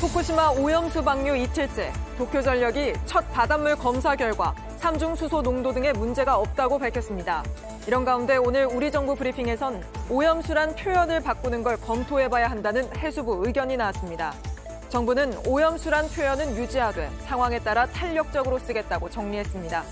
후쿠시마 오염수 방류 이틀째, 도쿄전력이 첫 바닷물 검사 결과 삼중 수소 농도 등의 문제가 없다고 밝혔습니다. 이런 가운데 오늘 우리 정부 브리핑에선 오염수란 표현을 바꾸는 걸 검토해봐야 한다는 해수부 의견이 나왔습니다. 정부는 오염수란 표현은 유지하되 상황에 따라 탄력적으로 쓰겠다고 정리했습니다.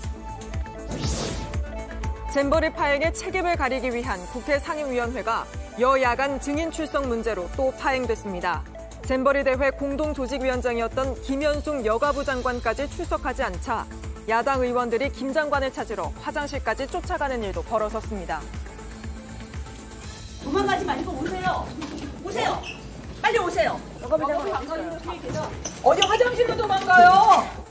잼버리 파행의 책임을 가리기 위한 국회 상임위원회가 여야 간 증인 출석 문제로 또 파행됐습니다. 잼버리 대회 공동조직위원장이었던 김현숙 여가부 장관까지 출석하지 않자 야당 의원들이 김 장관을 찾으러 화장실까지 쫓아가는 일도 벌어졌습니다. 도망가지 말고 오세요. 오세요. 빨리 오세요. 여가부 계셔. 어디 화장실로 도망가요?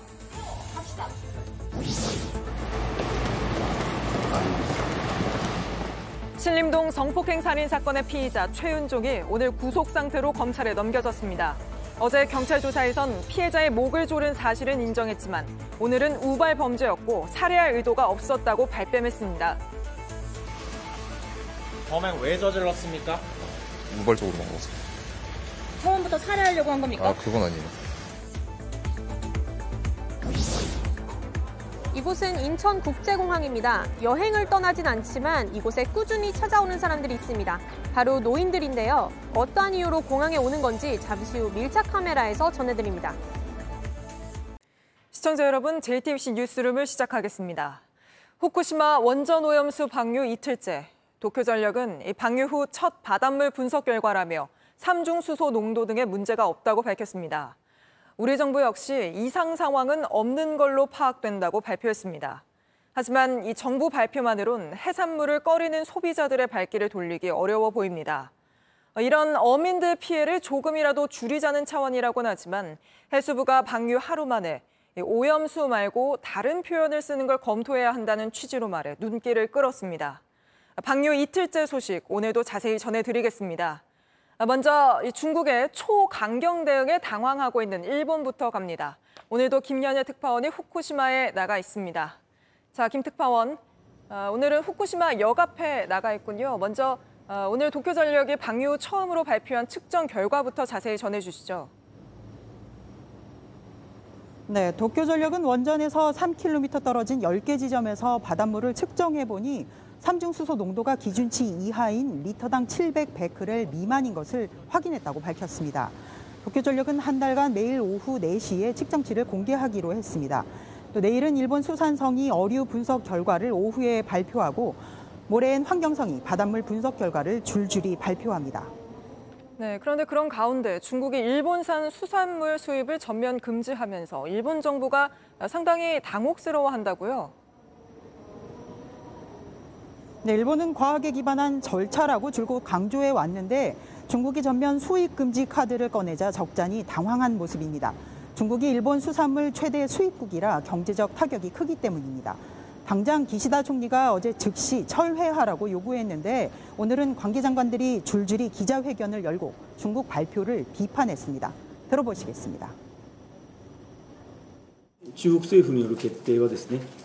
신림동 성폭행 살인 사건의 피의자 최윤종이 오늘 구속 상태로 검찰에 넘겨졌습니다. 어제 경찰 조사에선 피해자의 목을 조른 사실은 인정했지만 오늘은 우발 범죄였고 살해할 의도가 없었다고 발뺌했습니다. 범행 왜 저질렀습니까? 우발적으로 한 거죠. 처음부터 살해하려고 한 겁니까? 아, 그건 아니에요. 이곳은 인천국제공항입니다. 여행을 떠나진 않지만 이곳에 꾸준히 찾아오는 사람들이 있습니다. 바로 노인들인데요. 어떠한 이유로 공항에 오는 건지 잠시 후 밀착 카메라에서 전해드립니다. 시청자 여러분, JTBC 뉴스룸을 시작하겠습니다. 후쿠시마 원전 오염수 방류 이틀째. 도쿄전력은 이 방류 후 첫 바닷물 분석 결과라며 삼중 수소 농도 등의 문제가 없다고 밝혔습니다. 우리 정부 역시 이상 상황은 없는 걸로 파악된다고 발표했습니다. 하지만 이 정부 발표만으론 해산물을 꺼리는 소비자들의 발길을 돌리기 어려워 보입니다. 이런 어민들 피해를 조금이라도 줄이자는 차원이라고는 하지만 해수부가 방류 하루 만에 오염수 말고 다른 표현을 쓰는 걸 검토해야 한다는 취지로 말해 눈길을 끌었습니다. 방류 이틀째 소식 오늘도 자세히 전해드리겠습니다. 먼저 중국의 초강경 대응에 당황하고 있는 일본부터 갑니다. 오늘도 김연애 특파원이 후쿠시마에 나가 있습니다. 자, 김 특파원, 오늘은 후쿠시마 역 앞에 나가 있군요. 먼저 오늘 도쿄전력이 방류 처음으로 발표한 측정 결과부터 자세히 전해주시죠. 네, 도쿄전력은 원전에서 3km 떨어진 10개 지점에서 바닷물을 측정해 보니 삼중수소 농도가 기준치 이하인 리터당 700베크렐 미만인 것을 확인했다고 밝혔습니다. 도쿄전력은 한 달간 매일 오후 4시에 측정치를 공개하기로 했습니다. 또 내일은 일본 수산성이 어류 분석 결과를 오후에 발표하고 모레엔 환경성이 바닷물 분석 결과를 줄줄이 발표합니다. 네, 그런데 그런 가운데 중국이 일본산 수산물 수입을 전면 금지하면서 일본 정부가 상당히 당혹스러워한다고요? 네, 일본은 과학에 기반한 절차라고 줄곧 강조해 왔는데 중국이 전면 수입 금지 카드를 꺼내자 적잖이 당황한 모습입니다. 중국이 일본 수산물 최대 수입국이라 경제적 타격이 크기 때문입니다. 당장 기시다 총리가 어제 즉시 철회하라고 요구했는데 오늘은 관계장관들이 줄줄이 기자회견을 열고 중국 발표를 비판했습니다. 들어보시겠습니다. 中国政府による決定はですね、えー、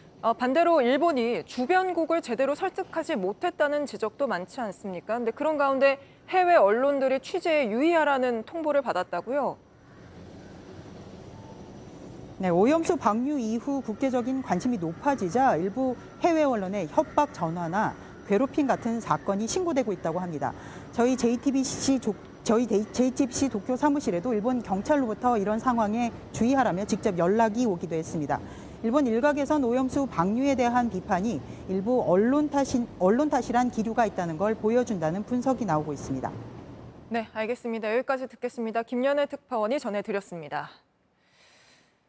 어, 반대로 일본이 주변국을 제대로 설득하지 못했다는 지적도 많지 않습니까? 근데 그런 가운데 해외 언론들이 취재에 유의하라는 통보를 받았다고요? 네, 오염수 방류 이후 국제적인 관심이 높아지자 일부 해외 언론의 협박 전화나 괴롭힘 같은 사건이 신고되고 있다고 합니다. 저희 JTBC 조, 저희 JTBC 도쿄 사무실에도 일본 경찰로부터 이런 상황에 주의하라며 직접 연락이 오기도 했습니다. 일본 일각에선 오염수 방류에 대한 비판이 일부 언론 탓인 언론 탓이란 기류가 있다는 걸 보여준다는 분석이 나오고 있습니다. 네, 알겠습니다. 여기까지 듣겠습니다. 김연애 특파원이 전해드렸습니다.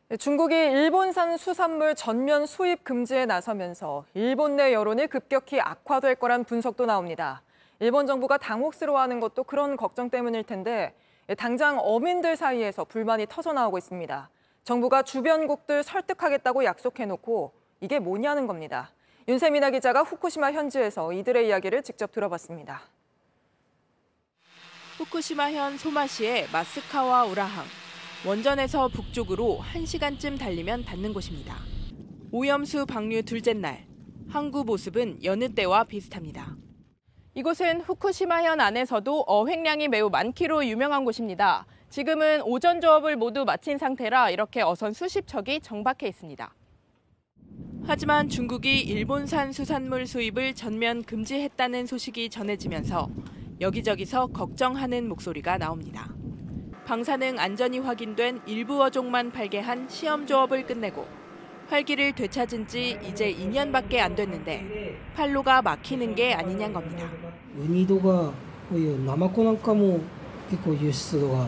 네, 중국이 일본산 수산물 전면 수입 금지에 나서면서 일본 내 여론이 급격히 악화될 거란 분석도 나옵니다. 일본 정부가 당혹스러워하는 것도 그런 걱정 때문일 텐데 당장 어민들 사이에서 불만이 터져나오고 있습니다. 정부가 주변국들 설득하겠다고 약속해놓고 이게 뭐냐는 겁니다. 윤세민아 기자가 후쿠시마 현지에서 이들의 이야기를 직접 들어봤습니다. 후쿠시마현 소마시의 마스카와 우라항. 원전에서 북쪽으로 1시간쯤 달리면 닿는 곳입니다. 오염수 방류 둘째 날. 항구 모습은 여느 때와 비슷합니다. 이곳은 후쿠시마현 안에서도 어획량이 매우 많기로 유명한 곳입니다. 지금은 오전 조업을 모두 마친 상태라 이렇게 어선 수십 척이 정박해 있습니다. 하지만 중국이 일본산 수산물 수입을 전면 금지했다는 소식이 전해지면서 여기저기서 걱정하는 목소리가 나옵니다. 방사능 안전이 확인된 일부 어종만 팔게 한 시험 조업을 끝내고 활기를 되찾은 지 이제 2년밖에 안 됐는데 판로가 막히는 게 아니냐는 겁니다. ウニ度がこういうナマコなんかも結構輸出度が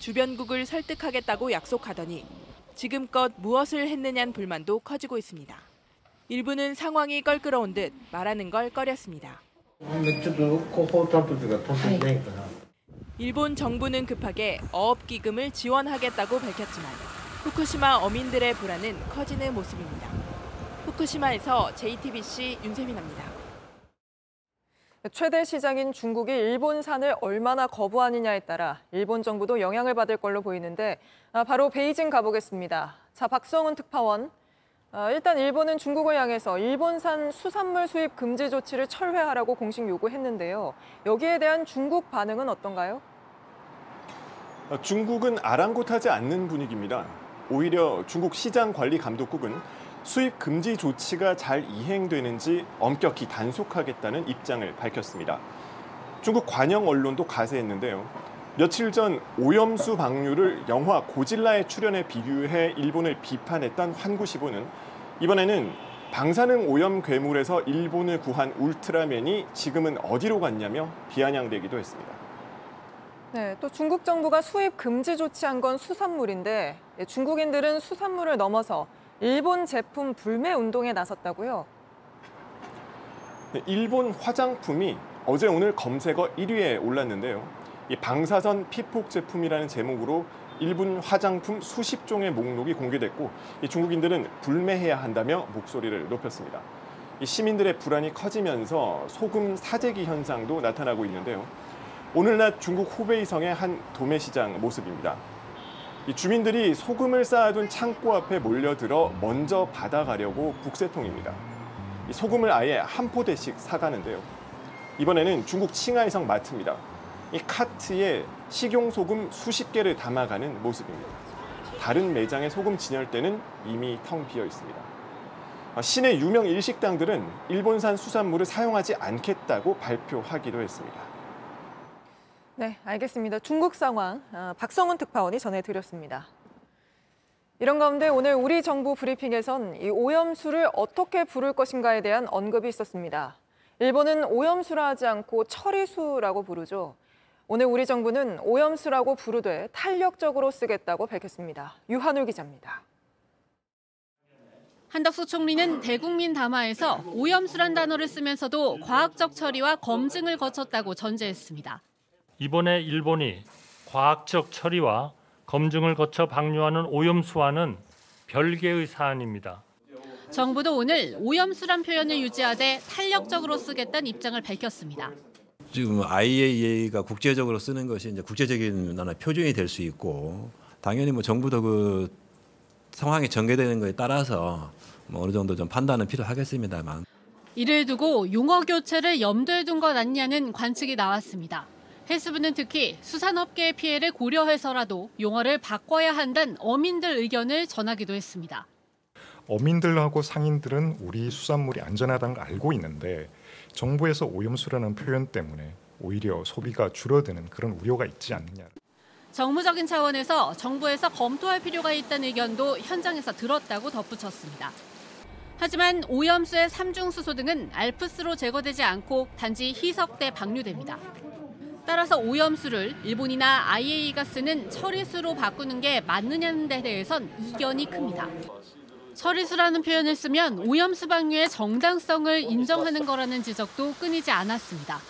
주변국을 설득하겠다고 약속하더니 지금껏 무엇을 했느냐는 불만도 커지고 있습니다. 일부는 상황이 껄끄러운 듯 말하는 걸 꺼렸습니다. 네. 일본 정부는 급하게 어업 기금을 지원하겠다고 밝혔지만 후쿠시마 어민들의 불안은 커지는 모습입니다. 후쿠시마에서 JTBC 윤세민입니다. 최대 시장인 중국이 일본산을 얼마나 거부하느냐에 따라 일본 정부도 영향을 받을 걸로 보이는데 아, 바로 베이징 가보겠습니다. 자, 박성훈 특파원. 아, 일단 일본은 중국을 향해서 일본산 수산물 수입 금지 조치를 철회하라고 공식 요구했는데요. 여기에 대한 중국 반응은 어떤가요? 어, 중국은 아랑곳하지 않는 분위기입니다. 오히려 중국 시장관리감독국은 수입 금지 조치가 잘 이행되는지 엄격히 단속하겠다는 입장을 밝혔습니다. 중국 관영 언론도 가세했는데요. 며칠 전 오염수 방류를 영화 고질라에 출연해 비교해 일본을 비판했던 환구시보는 이번에는 방사능 오염 괴물에서 일본을 구한 울트라맨이 지금은 어디로 갔냐며 비아냥대기도 했습니다. 네, 또 중국 정부가 수입 금지 조치한 건 수산물인데 예, 중국인들은 수산물을 넘어서 일본 제품 불매 운동에 나섰다고요. 네, 일본 화장품이 어제 오늘 검색어 1위에 올랐는데요. 이 방사선 피폭 제품이라는 제목으로 일본 화장품 수십 종의 목록이 공개됐고 이 중국인들은 불매해야 한다며 목소리를 높였습니다. 이 시민들의 불안이 커지면서 소금 사재기 현상도 나타나고 있는데요. 오늘 낮 중국 후베이성의 한 도매시장 모습입니다. 이 주민들이 소금을 쌓아둔 창고 앞에 몰려들어 먼저 받아가려고 북새통입니다. 이 소금을 아예 한 포대씩 사가는데요. 이번에는 중국 칭하이성 마트입니다. 이 카트에 식용 소금 수십 개를 담아가는 모습입니다. 다른 매장의 소금 진열대는 이미 텅 비어 있습니다. 아, 시내 유명 일식당들은 일본산 수산물을 사용하지 않겠다고 발표하기도 했습니다. 네, 알겠습니다. 중국 상황 아, 박성훈 특파원이 전해드렸습니다. 이런 가운데 오늘 우리 정부 브리핑에선 이 오염수를 어떻게 부를 것인가에 대한 언급이 있었습니다. 일본은 오염수라 하지 않고 처리수라고 부르죠. 오늘 우리 정부는 오염수라고 부르되 탄력적으로 쓰겠다고 밝혔습니다. 유한울 기자입니다. 한덕수 총리는 대국민 담화에서 오염수란 단어를 쓰면서도 과학적 처리와 검증을 거쳤다고 전제했습니다. 이번에 일본이 과학적 처리와 검증을 거쳐 방류하는 오염수와는 별개의 사안입니다. 정부도 오늘 오염수란 표현을 유지하되 탄력적으로 쓰겠다는 입장을 밝혔습니다. 지금 IAEA가 국제적으로 쓰는 것이 이제 국제적인 하나 표준이 될 수 있고 당연히 뭐 정부도 그 상황이 전개되는 것에 따라서 뭐 어느 정도 좀 판단은 필요하겠습니다만 이를 두고 용어 교체를 염두에 둔 것 아니냐는 관측이 나왔습니다. 해수부는 특히 수산업계의 피해를 고려해서라도 용어를 바꿔야 한다는 어민들 의견을 전하기도 했습니다. 어민들하고 상인들은 우리 수산물이 안전하다는 걸 알고 있는데 정부에서 오염수라는 표현 때문에 오히려 소비가 줄어드는 그런 우려가 있지 않느냐. 정무적인 차원에서 정부에서 검토할 필요가 있다는 의견도 현장에서 들었다고 덧붙였습니다. 하지만 오염수의 삼중수소 등은 알프스로 제거되지 않고 단지 희석돼 방류됩니다. 따라서 오염수를 일본이나 IAEA가 쓰는 처리수로 바꾸는 게 맞느냐는 데 대해선 이견이 큽니다. 처리수라는 표현을 쓰면 오염수 방류의 정당성을 인정하는 거라는 지적도 끊이지 않았습니다.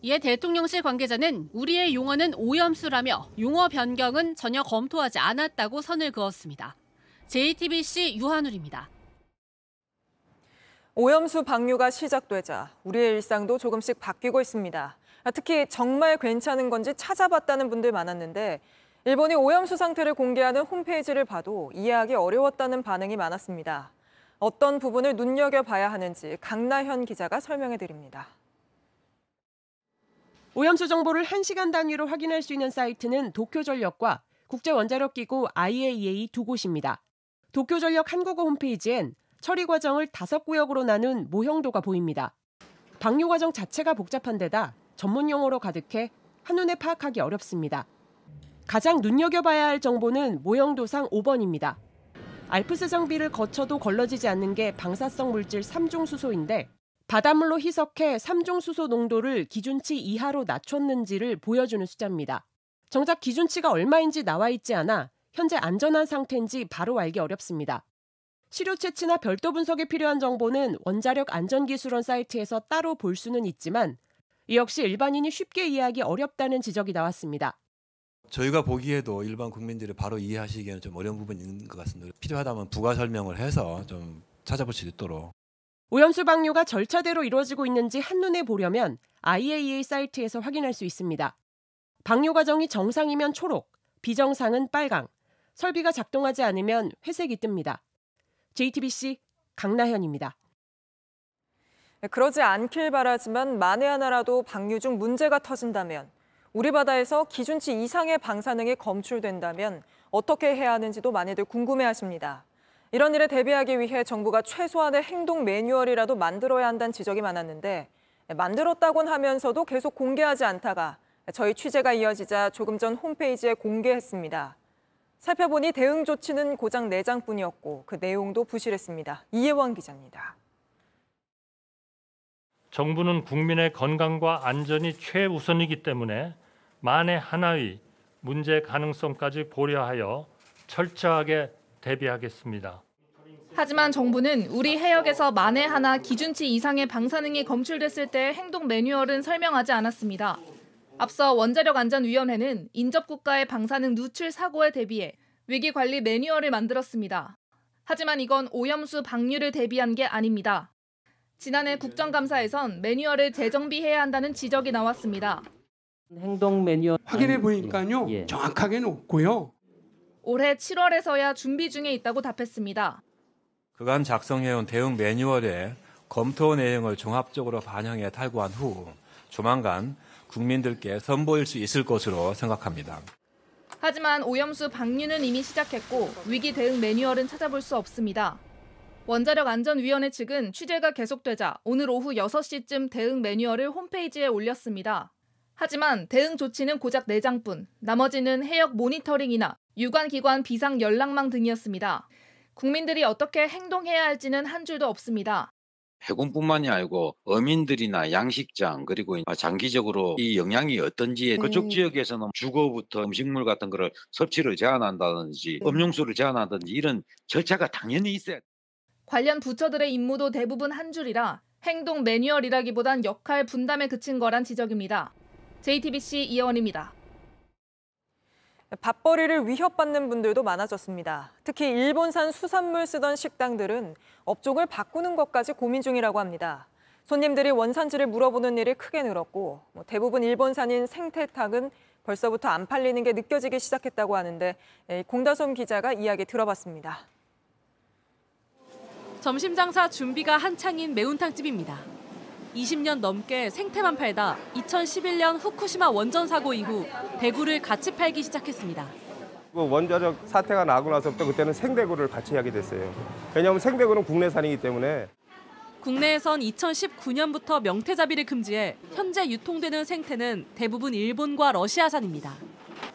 이에 대통령실 관계자는 우리의 용어는 오염수라며 용어 변경은 전혀 검토하지 않았다고 선을 그었습니다. JTBC 유한울입니다. 오염수 방류가 시작되자 우리의 일상도 조금씩 바뀌고 있습니다. 특히 정말 괜찮은 건지 찾아봤다는 분들 많았는데 일본이 오염수 상태를 공개하는 홈페이지를 봐도 이해하기 어려웠다는 반응이 많았습니다. 어떤 부분을 눈여겨봐야 하는지 강나현 기자가 설명해 드립니다. 오염수 정보를 1시간 단위로 확인할 수 있는 사이트는 도쿄전력과 국제원자력기구 IAEA 두 곳입니다. 도쿄전력 한국어 홈페이지엔 처리 과정을 다섯 구역으로 나눈 모형도가 보입니다. 방류 과정 자체가 복잡한 데다 전문 용어로 가득해 한눈에 파악하기 어렵습니다. 가장 눈여겨봐야 할 정보는 모형도상 5번입니다. 알프스 장비를 거쳐도 걸러지지 않는 게 방사성 물질 3중 수소인데 바닷물로 희석해 3중 수소 농도를 기준치 이하로 낮췄는지를 보여주는 숫자입니다. 정작 기준치가 얼마인지 나와 있지 않아 현재 안전한 상태인지 바로 알기 어렵습니다. 시료 채취나 별도 분석에 필요한 정보는 원자력 안전기술원 사이트에서 따로 볼 수는 있지만 이 역시 일반인이 쉽게 이해하기 어렵다는 지적이 나왔습니다. 저희가 보기에도 일반 국민들이 바로 이해하시기에는 좀 어려운 부분이 있는 것 같습니다. 필요하다면 부가 설명을 해서 좀 찾아볼 수 있도록 오염수 방류가 절차대로 이루어지고 있는지 한눈에 보려면 IAEA 사이트에서 확인할 수 있습니다. 방류 과정이 정상이면 초록, 비정상은 빨강, 설비가 작동하지 않으면 회색이 뜹니다. JTBC 강나현입니다. 그러지 않길 바라지만 만에 하나라도 방류 중 문제가 터진다면 우리 바다에서 기준치 이상의 방사능이 검출된다면 어떻게 해야 하는지도 많이들 궁금해하십니다. 이런 일에 대비하기 위해 정부가 최소한의 행동 매뉴얼이라도 만들어야 한다는 지적이 많았는데 만들었다곤 하면서도 계속 공개하지 않다가 저희 취재가 이어지자 조금 전 홈페이지에 공개했습니다. 살펴보니 대응 조치는 고작 4장뿐이었고 그 내용도 부실했습니다. 이혜원 기자입니다. 정부는 국민의 건강과 안전이 최우선이기 때문에 만에 하나의 문제 가능성까지 고려하여 철저하게 대비하겠습니다. 하지만 정부는 우리 해역에서 만에 하나 기준치 이상의 방사능이 검출됐을 때 행동 매뉴얼은 설명하지 않았습니다. 앞서 원자력 안전위원회는 인접 국가의 방사능 누출 사고에 대비해 위기 관리 매뉴얼을 만들었습니다. 하지만 이건 오염수 방류를 대비한 게 아닙니다. 지난해 국정감사에선 매뉴얼을 재정비해야 한다는 지적이 나왔습니다. 행동 매뉴얼 확인해 보니까요 예. 정확하게는 없고요. 올해 7월에서야 준비 중에 있다고 답했습니다. 그간 작성해온 대응 매뉴얼에 검토 내용을 종합적으로 반영해 탈구한 후 조만간 국민들께 선보일 수 있을 것으로 생각합니다. 하지만 오염수 방류는 이미 시작했고 위기 대응 매뉴얼은 찾아볼 수 없습니다. 원자력 안전위원회 측은 취재가 계속되자 오늘 오후 6시쯤 대응 매뉴얼을 홈페이지에 올렸습니다. 하지만 대응 조치는 고작 4장뿐, 나머지는 해역 모니터링이나 유관기관 비상 연락망 등이었습니다. 국민들이 어떻게 행동해야 할지는 한 줄도 없습니다. 해군뿐만이 아니고 어민들이나 양식장 그리고 장기적으로 이 영향이 어떤지 그쪽 지역에서는 주거부터 음식물 같은 거를 섭취를 제한한다든지 음용수를 제한한다든지 이런 절차가 당연히 있어야 관련 부처들의 임무도 대부분 한 줄이라 행동 매뉴얼이라기보단 역할 분담에 그친 거란 지적입니다. JTBC 이혜원입니다. 밥벌이를 위협받는 분들도 많아졌습니다. 특히 일본산 수산물 쓰던 식당들은 업종을 바꾸는 것까지 고민 중이라고 합니다. 손님들이 원산지를 물어보는 일이 크게 늘었고 뭐 대부분 일본산인 생태탕은 벌써부터 안 팔리는 게 느껴지기 시작했다고 하는데 공다솜 기자가 이야기 들어봤습니다. 점심 장사 준비가 한창인 매운탕집입니다. 20년 넘게 생태만 팔다 2011년 후쿠시마 원전 사고 이후 대구를 같이 팔기 시작했습니다. 그 원자력 사태가 나고 나서부터 그때는 생대구를 같이 하게 됐어요. 왜냐하면 생대구는 국내산이기 때문에 국내에선 2019년부터 명태잡이를 금지해 현재 유통되는 생태는 대부분 일본과 러시아산입니다.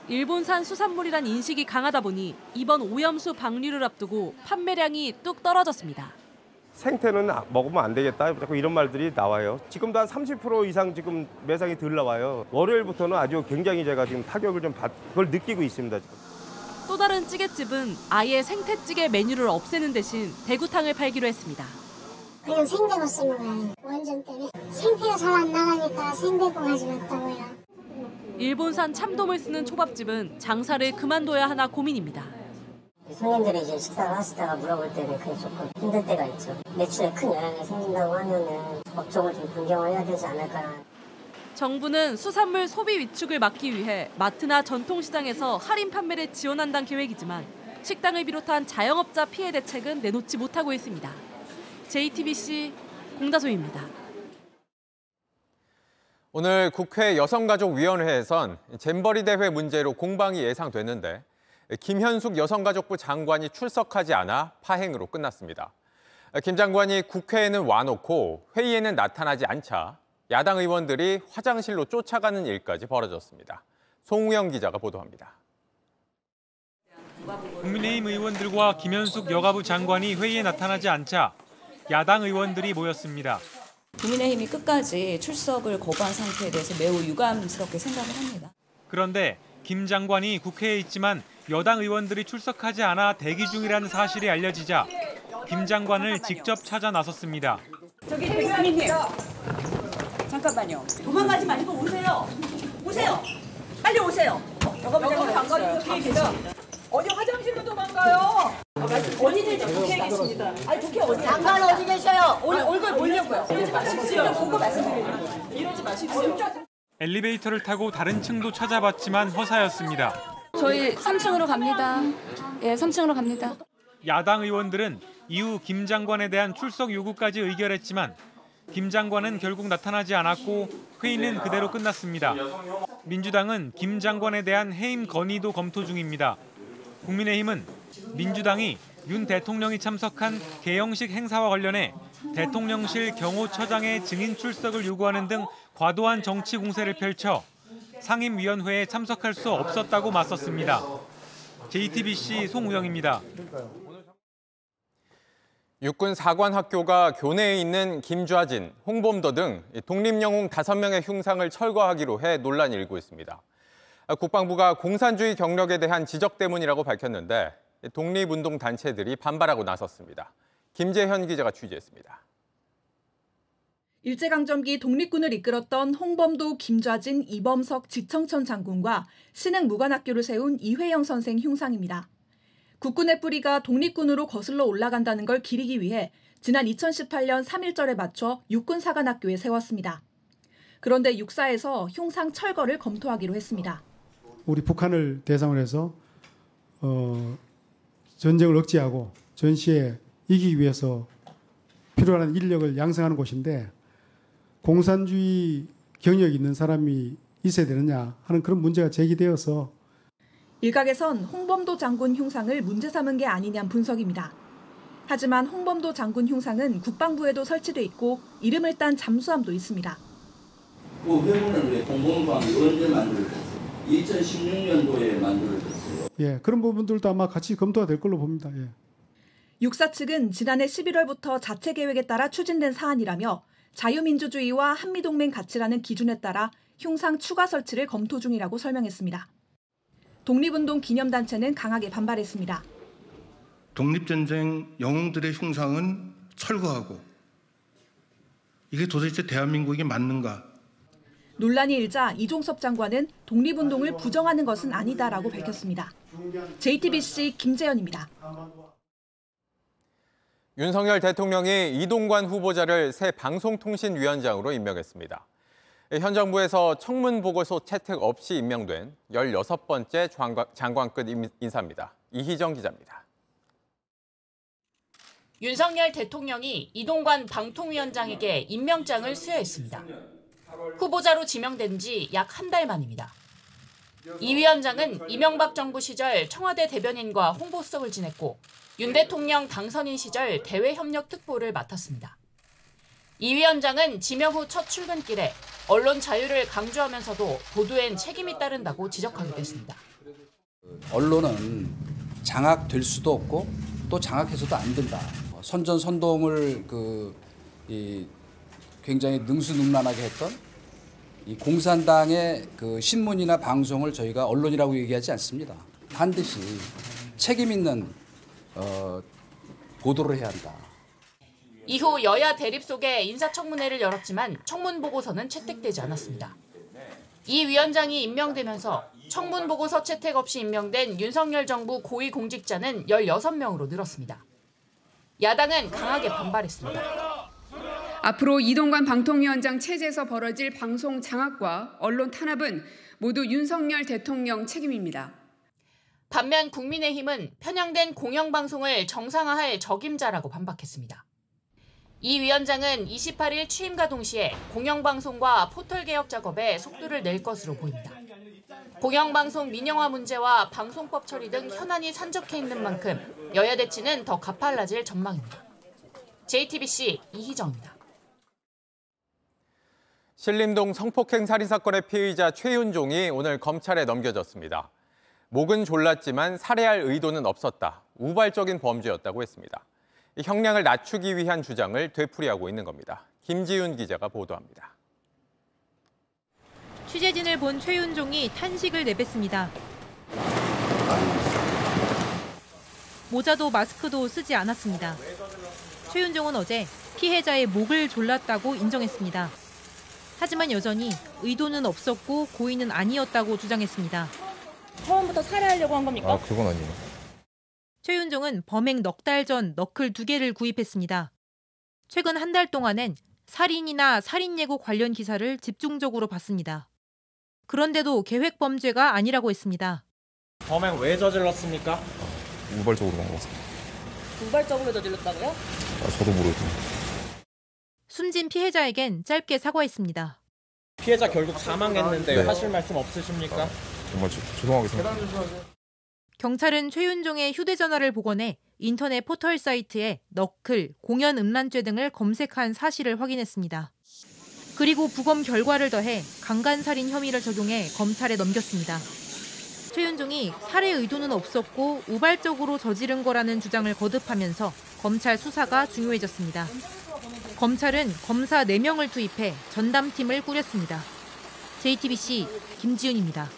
일본산 수산물이란 인식이 강하다 보니 이번 오염수 방류를 앞두고 판매량이 뚝 떨어졌습니다. 생태는 아- 먹으면 안 되겠다. 자꾸 이런 말들이 나와요. 지금도 한 30% 이상 지금 매상이 덜 나와요. 월요일부터는 아주 굉장히 제가 지금 타격을 좀 받, 그걸 느끼고 있습니다. 또 다른 찌개집은 아예 생태찌개 메뉴를 없애는 대신 대구탕을 팔기로 했습니다. 그냥 생대구 쓰는 거예요. 원전 때문에. 생태가 잘 안 나가니까 생대구 가져갔다고요. 일본산 참돔을 쓰는 초밥집은 장사를 그만둬야 하나 고민입니다. 손님들이 이제 식사를 하시다가 물어볼 때는 그게 조금 힘들 때가 있죠. 매출에 큰 영향이 생긴다고 하면은 업종을 좀 변경을 해야 되지 않을까. 정부는 수산물 소비 위축을 막기 위해 마트나 전통시장에서 할인 판매를 지원한다는 계획이지만 식당을 비롯한 자영업자 피해 대책은 내놓지 못하고 있습니다. JTBC 공다소입니다. 오늘 국회 여성가족위원회에선 잼버리 대회 문제로 공방이 예상됐는데 김현숙 여성가족부 장관이 출석하지 않아 파행으로 끝났습니다. 김 장관이 국회에는 와놓고 회의에는 나타나지 않자 야당 의원들이 화장실로 쫓아가는 일까지 벌어졌습니다. 송우영 기자가 보도합니다. 국민의힘 의원들과 김현숙 여가부 장관이 회의에 나타나지 않자 야당 의원들이 모였습니다. 국민의힘이 끝까지 출석을 거부한 상태에 대해서 매우 유감스럽게 생각을 합니다. 그런데 김 장관이 국회에 있지만 여당 의원들이 출석하지 않아 대기 중이라는 사실이 알려지자 김 장관을 직접 찾아 나섰습니다. 저기 대표님 잠깐만요. 도망가지 말고 오세요. 오세요. 빨리 오세요. 여가부 장관님 국회에 계십니다. 어디 화장실로 도망가요? 어디들 국회에 계십니다. 아니 국회 어디? 장관 어디 계셔요? 오늘 얼굴 보려고요. 이러지 마십시오. 보고 말씀드립니다. 이러지 마십시오. 엘리베이터를 타고 다른 층도 찾아봤지만 허사였습니다. 저희 3층으로 갑니다. 예, 3층으로 갑니다. 야당 의원들은 이후 김 장관에 대한 출석 요구까지 의결했지만 김 장관은 결국 나타나지 않았고 회의는 그대로 끝났습니다. 민주당은 김 장관에 대한 해임 건의도 검토 중입니다. 국민의힘은 민주당이 윤 대통령이 참석한 개영식 행사와 관련해 대통령실 경호처장의 증인 출석을 요구하는 등 과도한 정치 공세를 펼쳐 상임위원회에 참석할 수 없었다고 맞섰습니다. JTBC 송우영입니다. 육군 사관학교가 교내에 있는 김좌진, 홍범도 등 독립영웅 5명의 흉상을 철거하기로 해 논란이 일고 있습니다. 국방부가 공산주의 경력에 대한 지적 때문이라고 밝혔는데 독립운동 단체들이 반발하고 나섰습니다. 김재현 기자가 취재했습니다. 일제강점기 독립군을 이끌었던 홍범도, 김좌진, 이범석, 지청천 장군과 신흥 무관학교를 세운 이회영 선생 흉상입니다. 국군의 뿌리가 독립군으로 거슬러 올라간다는 걸 기리기 위해 지난 2018년 3.1절에 맞춰 육군사관학교에 세웠습니다. 그런데 육사에서 흉상 철거를 검토하기로 했습니다. 우리 북한을 대상으로 해서 어, 전쟁을 억제하고 전시에 이기기 위해서 필요한 인력을 양성하는 곳인데 공산주의 경력이 있는 사람이 있어야 되느냐 하는 그런 문제가 제기되어서 일각에선 홍범도 장군 흉상을 문제 삼은 게 아니냐는 분석입니다. 하지만 홍범도 장군 흉상은 국방부에도 설치돼 있고 이름을 딴 잠수함도 있습니다. 그 회문을 왜 공공방 언제 만들었어요? 2016년도에 만들어졌어요. 예 그런 부분들도 아마 같이 검토가 될 걸로 봅니다. 예. 육사 측은 지난해 11월부터 자체 계획에 따라 추진된 사안이라며 자유민주주의와 한미동맹 가치라는 기준에 따라 흉상 추가 설치를 검토 중이라고 설명했습니다. 독립운동 기념단체는 강하게 반발했습니다. 독립전쟁 영웅들의 흉상은 철거하고 이게 도대체 대한민국이 맞는가? 논란이 일자 이종섭 장관은 독립운동을 부정하는 것은 아니다라고 밝혔습니다. JTBC 김재현입니다. 윤석열 대통령이 이동관 후보자를 새 방송통신위원장으로 임명했습니다. 현 정부에서 청문 보고서 채택 없이 임명된 16번째 장관급 인사입니다. 이희정 기자입니다. 윤석열 대통령이 이동관 방통위원장에게 임명장을 수여했습니다. 후보자로 지명된 지 약 한 달 만입니다. 이 위원장은 이명박 정부 시절 청와대 대변인과 홍보수석을 지냈고 윤 대통령 당선인 시절 대외협력특보를 맡았습니다. 이 위원장은 지명 후 첫 출근길에 언론 자유를 강조하면서도 보도엔 책임이 따른다고 지적하기도 했습니다. 언론은 장악될 수도 없고 또 장악해서도 안 된다. 선전 선동을 그이 굉장히 능수능란하게 했던 이 공산당의 그 신문이나 방송을 저희가 언론이라고 얘기하지 않습니다. 반드시 책임 있는 어, 보도를 해야 한다. 이후 여야 대립 속에 인사청문회를 열었지만 청문 보고서는 채택되지 않았습니다. 이 위원장이 임명되면서 청문 보고서 채택 없이 임명된 윤석열 정부 고위 공직자는 16명으로 늘었습니다. 야당은 강하게 반발했습니다. 앞으로 이동관 방통위원장 체제에서 벌어질 방송 장악과 언론 탄압은 모두 윤석열 대통령 책임입니다. 반면 국민의힘은 편향된 공영방송을 정상화할 적임자라고 반박했습니다. 이 위원장은 28일 취임과 동시에 공영방송과 포털 개혁 작업에 속도를 낼 것으로 보입니다. 공영방송 민영화 문제와 방송법 처리 등 현안이 산적해 있는 만큼 여야 대치는 더 가팔라질 전망입니다. JTBC 이희정입니다. 신림동 성폭행 살인 사건의 피의자 최윤종이 오늘 검찰에 넘겨졌습니다. 목은 졸랐지만 살해할 의도는 없었다. 우발적인 범죄였다고 했습니다. 이 형량을 낮추기 위한 주장을 되풀이하고 있는 겁니다. 김지윤 기자가 보도합니다. 취재진을 본 최윤종이 탄식을 내뱉습니다. 모자도 마스크도 쓰지 않았습니다. 최윤종은 어제 피해자의 목을 졸랐다고 인정했습니다. 하지만 여전히 의도는 없었고 고의는 아니었다고 주장했습니다. 처음부터 살해하려고 한 겁니까? 그건 아니에요. 최윤종은 범행 넉 달 전 너클 두 개를 구입했습니다. 최근 한 달 동안엔 살인이나 살인 예고 관련 기사를 집중적으로 봤습니다. 그런데도 계획 범죄가 아니라고 했습니다. 범행 왜 저질렀습니까? 우발적으로 한것 같습니다. 우발적으로 저질렀다고요? 아, 저도 모르겠어요. 숨진 피해자에겐 짧게 사과했습니다. 피해자 결국 사망했는데 네. 하실 말씀 없으십니까? 정말 죄- 죄송하게 생각합니다. 경찰은 최윤종의 휴대전화를 복원해 인터넷 포털 사이트에 너클, 공연 음란죄 등을 검색한 사실을 확인했습니다. 그리고 부검 결과를 더해 강간살인 혐의를 적용해 검찰에 넘겼습니다. 최윤종이 살해 의도는 없었고 우발적으로 저지른 거라는 주장을 거듭하면서 검찰 수사가 중요해졌습니다. 검찰은 검사 4명을 투입해 전담팀을 꾸렸습니다. JTBC 김지윤입니다.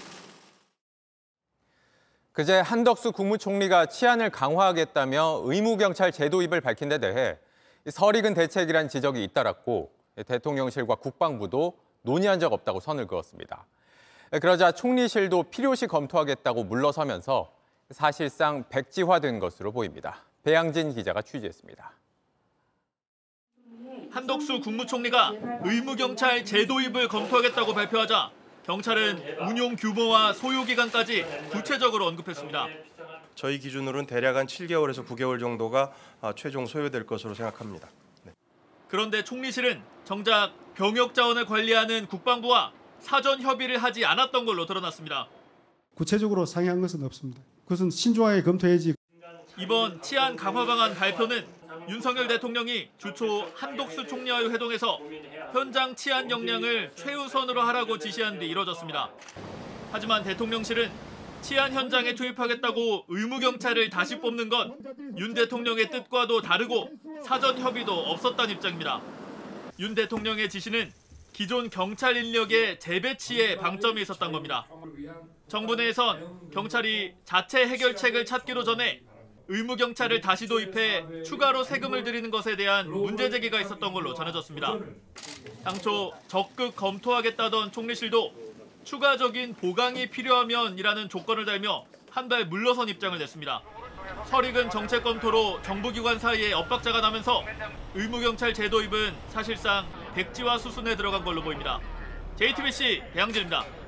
그제 한덕수 국무총리가 치안을 강화하겠다며 의무경찰 제도 입을 밝힌 데 대해 설익은 대책이란 지적이 잇따랐고 대통령실과 국방부도 논의한 적 없다고 선을 그었습니다. 그러자 총리실도 필요시 검토하겠다고 물러서면서 사실상 백지화된 것으로 보입니다. 배양진 기자가 취재했습니다. 한덕수 국무총리가 의무경찰 제도입을 검토하겠다고 발표하자 경찰은 운용 규모와 소요 기간까지 구체적으로 언급했습니다. 저희 기준으로는 대략 한 7개월에서 9개월 정도가 아, 최종 소요될 것으로 생각합니다. 그런데 총리실은 정작 병역 자원을 관리하는 국방부와 사전 협의를 하지 않았던 걸로 드러났습니다. 구체적으로 상의한 것은 없습니다. 그것은 신중하게 검토해야지. 이번 치안 강화 방안 발표는 윤석열 대통령이 주초 한독수 총리와의 회동에서 현장 치안 역량을 최우선으로 하라고 지시한 뒤 이뤄졌습니다. 하지만 대통령실은 치안 현장에 투입하겠다고 의무경찰을 다시 뽑는 건 윤 대통령의 뜻과도 다르고 사전 협의도 없었다는 입장입니다. 윤 대통령의 지시는 기존 경찰 인력의 재배치에 방점이 있었던 겁니다. 정부 내에선 경찰이 자체 해결책을 찾기로 전에 의무 경찰을 다시 도입해 추가로 세금을 들이는 것에 대한 문제 제기가 있었던 걸로 전해졌습니다. 당초 적극 검토하겠다던 총리실도 추가적인 보강이 필요하면이라는 조건을 달며 한달 물러선 입장을 냈습니다. 설익은 정책 검토로 정부기관 사이에 엇박자가 나면서 의무경찰 제도입은 사실상 백지화 수순에 들어간 걸로 보입니다. JTBC 배양진입니다.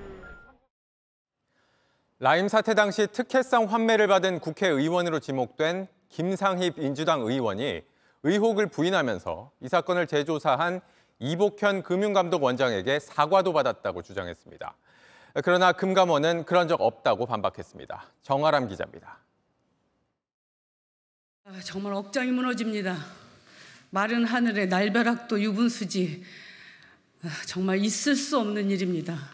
라임 사태 당시 특혜성 환매를 받은 국회의원으로 지목된 김상희 민주당 의원이 의혹을 부인하면서 이 사건을 재조사한 이복현 금융감독 원장에게 사과도 받았다고 주장했습니다. 그러나 금감원은 그런 적 없다고 반박했습니다. 정아람 기자입니다. 아, 정말 억장이 무너집니다. 마른 하늘에 날벼락도 유분수지. 아, 정말 있을 수 없는 일입니다.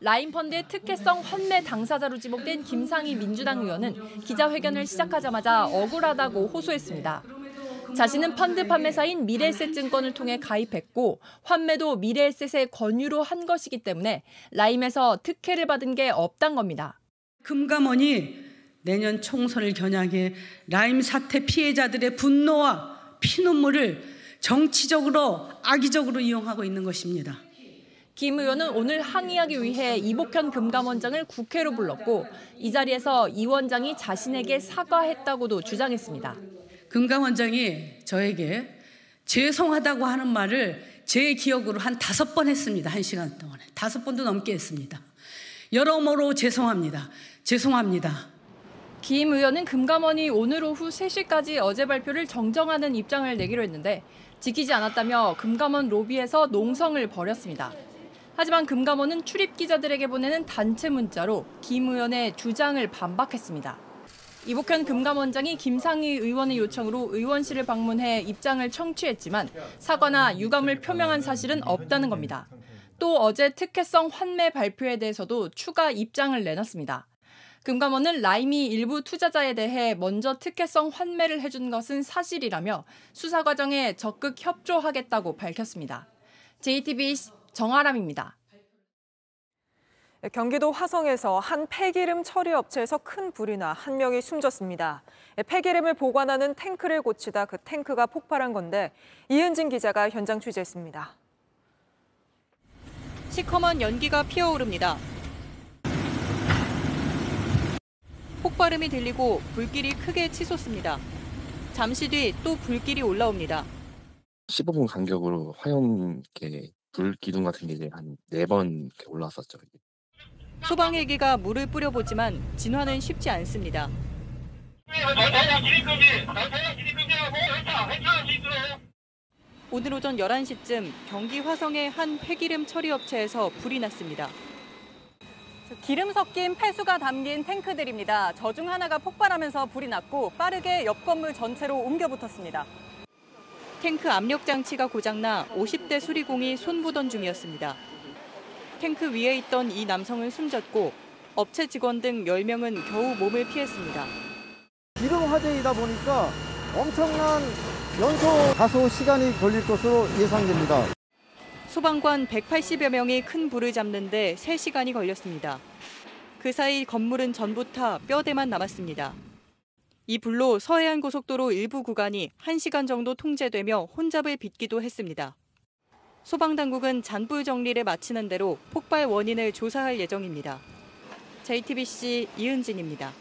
라인펀드의 특혜성 환매 당사자로 지목된 김상희 민주당 의원은 기자회견을 시작하자마자 억울하다고 호소했습니다. 자신은 펀드 판매사인 미래에셋 증권을 통해 가입했고 환매도 미래에셋의 권유로 한 것이기 때문에 라임에서 특혜를 받은 게 없단 겁니다. 금감원이 내년 총선을 겨냥해 라임 사태 피해자들의 분노와 피눈물을 정치적으로 악의적으로 이용하고 있는 것입니다. 김 의원은 오늘 항의하기 위해 이복현 금감원장을 국회로 불렀고 이 자리에서 이 원장이 자신에게 사과했다고도 주장했습니다. 금감원장이 저에게 죄송하다고 하는 말을 제 기억으로 한 다섯 번 했습니다. 한 시간 동안에. 다섯 번도 넘게 했습니다. 여러모로 죄송합니다. 죄송합니다. 김 의원은 금감원이 오늘 오후 3시까지 어제 발표를 정정하는 입장을 내기로 했는데 지키지 않았다며 금감원 로비에서 농성을 벌였습니다. 하지만 금감원은 출입 기자들에게 보내는 단체 문자로 김 의원의 주장을 반박했습니다. 이복현 금감원장이 김상희 의원의 요청으로 의원실을 방문해 입장을 청취했지만 사과나 유감을 표명한 사실은 없다는 겁니다. 또 어제 특혜성 환매 발표에 대해서도 추가 입장을 내놨습니다. 금감원은 라임이 일부 투자자에 대해 먼저 특혜성 환매를 해준 것은 사실이라며 수사 과정에 적극 협조하겠다고 밝혔습니다. JTBC 정아람입니다. 경기도 화성에서 한 폐기름 처리 업체에서 큰 불이 나 한 명이 숨졌습니다. 폐기름을 보관하는 탱크를 고치다 그 탱크가 폭발한 건데 이은진 기자가 현장 취재했습니다. 시커먼 연기가 피어오릅니다. 폭발음이 들리고 불길이 크게 치솟습니다. 잠시 뒤 또 불길이 올라옵니다. 15분 간격으로 화염 이렇게 불 기둥 같은 게 이제 한 네 번 올라왔었죠. 소방 헬기가 물을 뿌려보지만 진화는 쉽지 않습니다. 오늘 오전 11시쯤 경기 화성의 한 폐기름 처리 업체에서 불이 났습니다. 기름 섞인 폐수가 담긴 탱크들입니다. 저 중 하나가 폭발하면서 불이 났고 빠르게 옆 건물 전체로 옮겨 붙었습니다. 탱크 압력 장치가 고장나 50대 수리공이 손보던 중이었습니다. 탱크 위에 있던 이 남성은 숨졌고 업체 직원 등 10명은 겨우 몸을 피했습니다. 기름 화재이다 보니까 엄청난 연소 다소 시간이 걸릴 것으로 예상됩니다. 소방관 180여 명이 큰 불을 잡는데 3시간이 걸렸습니다. 그 사이 건물은 전부 타 뼈대만 남았습니다. 이 불로 서해안 고속도로 일부 구간이 1시간 정도 통제되며 혼잡을 빚기도 했습니다. 소방당국은 잔불 정리를 마치는 대로 폭발 원인을 조사할 예정입니다. JTBC 이은진입니다.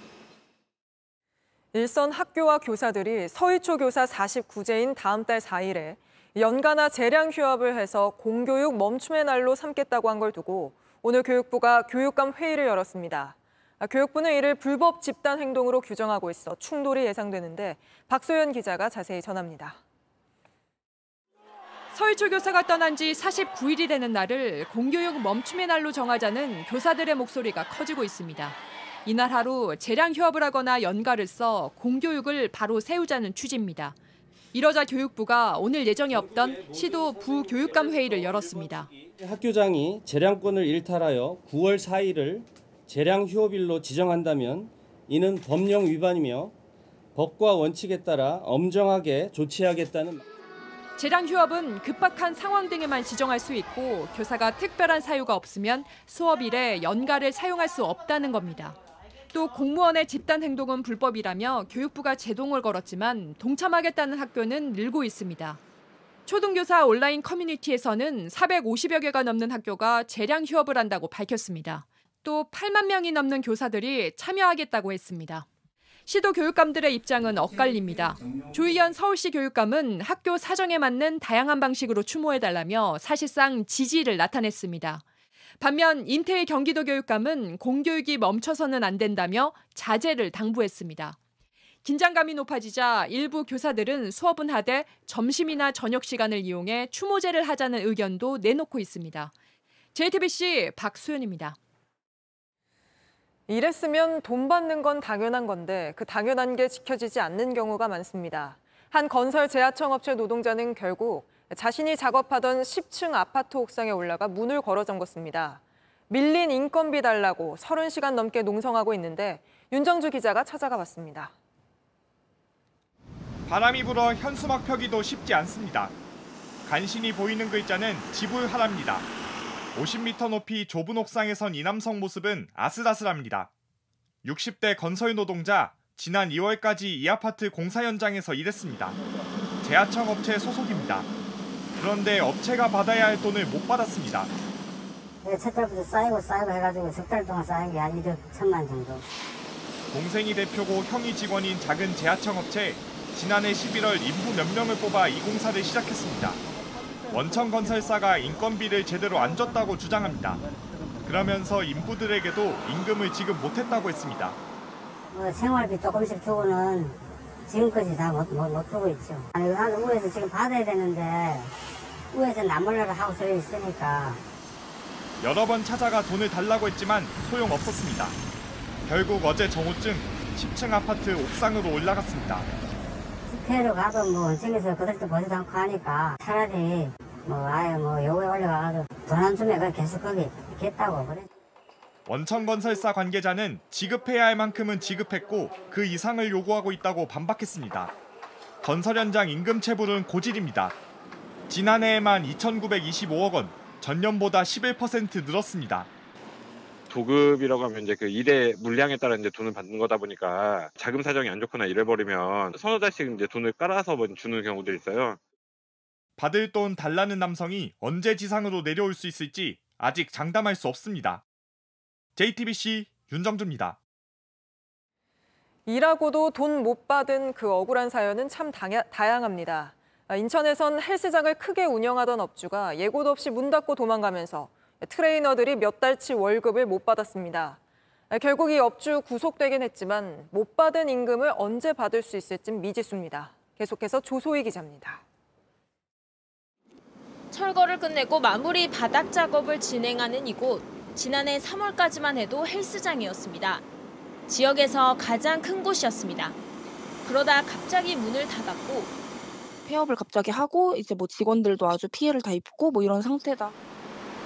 일선 학교와 교사들이 서희초 교사 49제인 다음 달 4일에 연가나 재량 휴업을 해서 공교육 멈춤의 날로 삼겠다고 한 걸 두고 오늘 교육부가 교육감 회의를 열었습니다. 교육부는 이를 불법 집단 행동으로 규정하고 있어 충돌이 예상되는데 박소연 기자가 자세히 전합니다. 서희초 교사가 떠난 지 49일이 되는 날을 공교육 멈춤의 날로 정하자는 교사들의 목소리가 커지고 있습니다. 이날 하루 재량 휴업을 하거나 연가를 써 공교육을 바로 세우자는 취지입니다. 이러자 교육부가 오늘 예정이 없던 시도 부교육감 회의를 열었습니다. 학교장이 재량권을 일탈하여 9월 4일을 재량 휴업일로 지정한다면 이는 법령 위반이며 법과 원칙에 따라 엄정하게 조치하겠다는 재량 휴업은 급박한 상황 등에만 지정할 수 있고 교사가 특별한 사유가 없으면 수업일에 연가를 사용할 수 없다는 겁니다. 또 공무원의 집단 행동은 불법이라며 교육부가 제동을 걸었지만 동참하겠다는 학교는 늘고 있습니다. 초등교사 온라인 커뮤니티에서는 450여 개가 넘는 학교가 재량 휴업을 한다고 밝혔습니다. 또 8만 명이 넘는 교사들이 참여하겠다고 했습니다. 시도 교육감들의 입장은 엇갈립니다. 조희연 서울시 교육감은 학교 사정에 맞는 다양한 방식으로 추모해달라며 사실상 지지를 나타냈습니다. 반면 인태희 경기도 교육감은 공교육이 멈춰서는 안 된다며 자제를 당부했습니다. 긴장감이 높아지자 일부 교사들은 수업은 하되 점심이나 저녁 시간을 이용해 추모제를 하자는 의견도 내놓고 있습니다. JTBC 박수연입니다. 이랬으면 돈 받는 건 당연한 건데 그 당연한 게 지켜지지 않는 경우가 많습니다. 한 건설 제하청 업체 노동자는 결국 자신이 작업하던 10층 아파트 옥상에 올라가 문을 걸어 잠궜습니다. 밀린 인건비 달라고 30시간 넘게 농성하고 있는데 윤정주 기자가 찾아가 봤습니다. 바람이 불어 현수막 펴기도 쉽지 않습니다. 간신히 보이는 글자는 지불하랍니다. 50m 높이 좁은 옥상에 선 이 남성 모습은 아슬아슬합니다. 60대 건설 노동자, 지난 2월까지 이 아파트 공사 현장에서 일했습니다. 재하청 업체 소속입니다. 그런데 업체가 받아야 할 돈을 못 받았습니다. 첫 달부터 쌓이고 쌓이고 해가지고 석 달 동안 쌓인 게한 2억 천만 정도. 동생이 대표고 형이 직원인 작은 재하청 업체 지난해 11월 인부 몇 명을 뽑아 이 공사를 시작했습니다. 원천 건설사가 인건비를 제대로 안 줬다고 주장합니다. 그러면서 인부들에게도 임금을 지급 못했다고 했습니다. 뭐 생활비 조금씩 주고는 지금까지 다못 못, 못 주고 있죠. 아니, 나는 우에서 지금 받아야 되는데 우에서 남몰라를 하고 서 있으니까 여러 번 찾아가 돈을 달라고 했지만 소용없었습니다. 결국 어제 정오쯤 10층 아파트 옥상으로 올라갔습니다. 집회로 가도 뭐 원청에서 그들도 보지도 않고 하니까 차라리 뭐 아예 뭐 요구에 올라가가지고 돈안 주면 그냥 계속 거기 있겠다고 그래. 원천건설사 관계자는 지급해야 할 만큼은 지급했고 그 이상을 요구하고 있다고 반박했습니다. 건설 현장 임금 체불은 고질입니다. 지난해에만 2,925억 원, 전년보다 11% 늘었습니다. 도급이라고 하면 이제 그 일의 물량에 따라 이제 돈을 받는 거다 보니까 자금 사정이 안 좋거나 이래 버리면 서너 달씩 이제 돈을 깔아서 뭐 주는 경우도 있어요. 받을 돈 달라는 남성이 언제 지상으로 내려올 수 있을지 아직 장담할 수 없습니다. JTBC 윤정주입니다. 일하고도 돈 못 받은 그 억울한 사연은 참 다양합니다. 아, 인천에선 헬스장을 크게 운영하던 업주가 예고도 없이 문 닫고 도망가면서 트레이너들이 몇 달치 월급을 못 받았습니다. 아, 결국 이 업주 구속되긴 했지만 못 받은 임금을 언제 받을 수 있을진 미지수입니다. 계속해서 조소희 기자입니다. 철거를 끝내고 마무리 바닥 작업을 진행하는 이곳. 지난해 3월까지만 해도 헬스장이었습니다. 지역에서 가장 큰 곳이었습니다. 그러다 갑자기 문을 닫았고 폐업을 갑자기 하고 이제 뭐 직원들도 아주 피해를 다 입고 뭐 이런 상태다.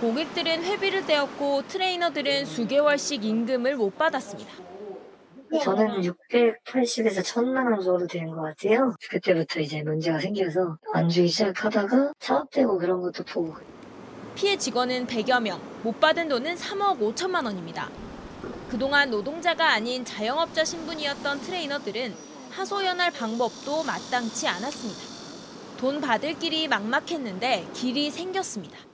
고객들은 회비를 떼었고 트레이너들은 수개월씩 임금을 못 받았습니다. 저는 680에서 1000만 원 정도 되는 것 같아요. 그때부터 이제 문제가 생겨서 안 주기 시작하다가 사업되고 그런 것도 보고. 피해 직원은 100여 명, 못 받은 돈은 3억 5천만 원입니다. 그동안 노동자가 아닌 자영업자 신분이었던 트레이너들은 하소연할 방법도 마땅치 않았습니다. 돈 받을 길이 막막했는데 길이 생겼습니다.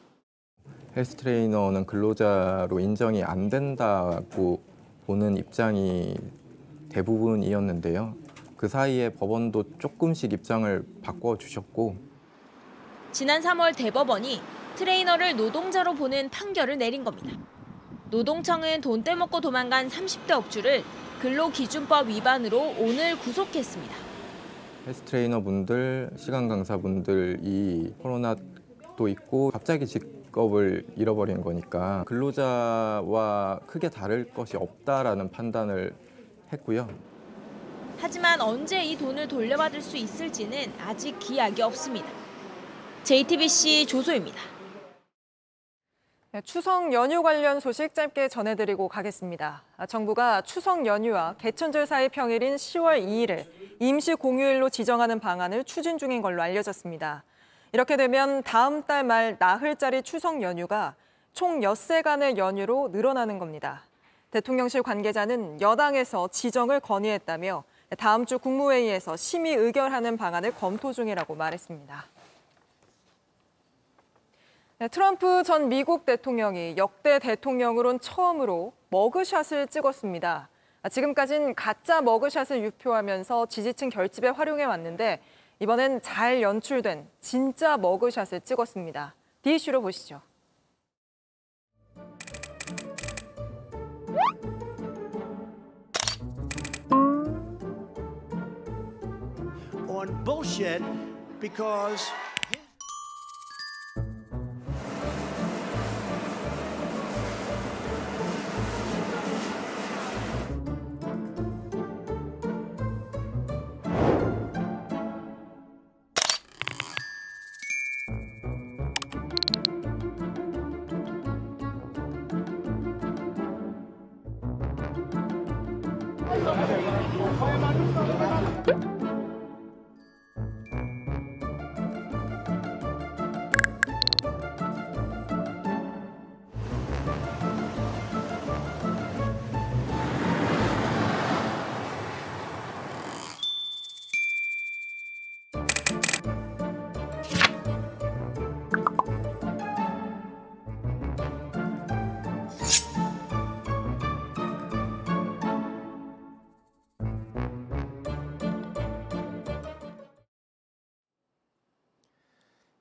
헬스 트레이너는 근로자로 인정이 안 된다고 보는 입장이 대부분이었는데요. 그 사이에 법원도 조금씩 입장을 바꿔 주셨고 지난 3월 대법원이 트레이너를 노동자로 보는 판결을 내린 겁니다. 노동청은 돈 떼먹고 도망간 30대 업주를 근로기준법 위반으로 오늘 구속했습니다. 헬스 트레이너 분들, 시간 강사 분들이 코로나 도 있고 갑자기 직업을 잃어버린 거니까 근로자와 크게 다를 것이 없다라는 판단을 했고요. 하지만 언제 이 돈을 돌려받을 수 있을지는 아직 기약이 없습니다. JTBC 조소입니다. 네, 추석 연휴 관련 소식 짧게 전해드리고 가겠습니다. 아, 정부가 추석 연휴와 개천절 사이 평일인 10월 2일을 임시 공휴일로 지정하는 방안을 추진 중인 걸로 알려졌습니다. 이렇게 되면 다음 달 말 나흘짜리 추석 연휴가 총 엿새간의 연휴로 늘어나는 겁니다. 대통령실 관계자는 여당에서 지정을 건의했다며 다음 주 국무회의에서 심의 의결하는 방안을 검토 중이라고 말했습니다. 네, 트럼프 전 미국 대통령이 역대 대통령으론 처음으로 머그샷을 찍었습니다. 지금까진 가짜 머그샷을 유표하면서 지지층 결집에 활용해 왔는데 이번엔 잘 연출된 진짜 머그샷을 찍었습니다. 디이슈로 보시죠.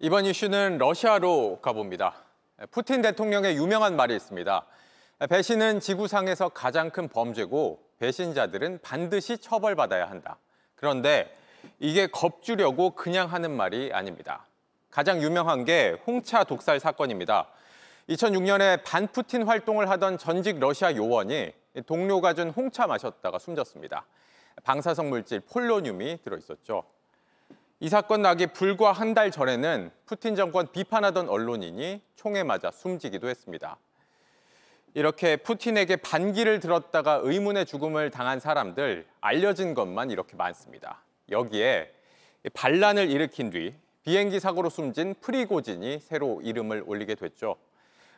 이번 이슈는 러시아로 가봅니다. 푸틴 대통령의 유명한 말이 있습니다. 배신은 지구상에서 가장 큰 범죄고 배신자들은 반드시 처벌받아야 한다. 그런데 이게 겁주려고 그냥 하는 말이 아닙니다. 가장 유명한 게 홍차 독살 사건입니다. 2006년에 반푸틴 활동을 하던 전직 러시아 요원이 동료가 준 홍차 마셨다가 숨졌습니다. 방사성 물질 폴로늄이 들어있었죠. 이 사건 나기 불과 한 달 전에는 푸틴 정권 비판하던 언론인이 총에 맞아 숨지기도 했습니다. 이렇게 푸틴에게 반기를 들었다가 의문의 죽음을 당한 사람들 알려진 것만 이렇게 많습니다. 여기에 반란을 일으킨 뒤 비행기 사고로 숨진 프리고진이 새로 이름을 올리게 됐죠.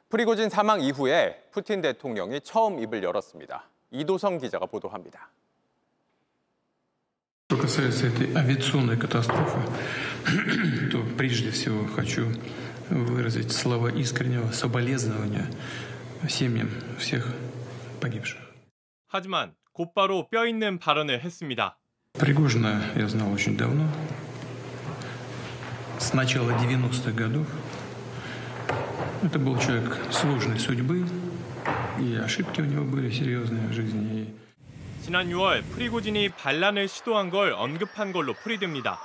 프리고진 사망 이후에 푸틴 대통령이 처음 입을 열었습니다. 이도성 기자가 보도합니다. Что касается этой авиационной катастрофы, то прежде всего хочу выразить слова искреннего соболезнования семьям всех погибших. 하지만 곧바로 뼈 있는 발언을 했습니다. Пригожина я знал очень давно, с начала 90-х годов. Это был человек сложной судьбы, и ошибки у него были серьезные в жизни. 지난 6월 프리고진이 반란을 시도한 걸 언급한 걸로 풀이됩니다.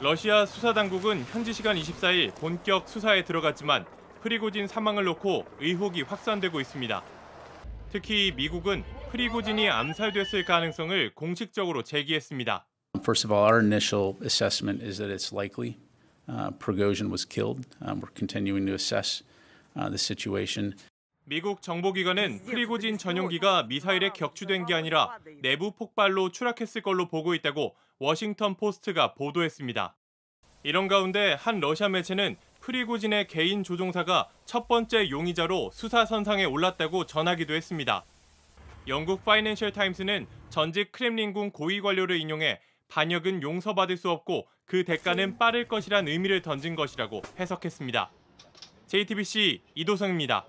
러시아 수사당국은 현지 시간 24일 본격 수사에 들어갔지만 프리고진 사망을 놓고 의혹이 확산되고 있습니다. 특히 미국은 프리고진이 암살됐을 가능성을 공식적으로 제기했습니다. First of all, our initial assessment is that it's likely uh, Prigozhin was killed. Um, we're continuing to assess uh, the situation. 미국 정보기관은 프리고진 전용기가 미사일에 격추된 게 아니라 내부 폭발로 추락했을 걸로 보고 있다고 워싱턴 포스트가 보도했습니다. 이런 가운데 한 러시아 매체는 프리고진의 개인 조종사가 첫 번째 용의자로 수사 선상에 올랐다고 전하기도 했습니다. 영국 파이낸셜 타임스는 전직 크렘린궁 고위 관료를 인용해 반역은 용서받을 수 없고 그 대가는 빠를 것이란 의미를 던진 것이라고 해석했습니다. JTBC 이도성입니다.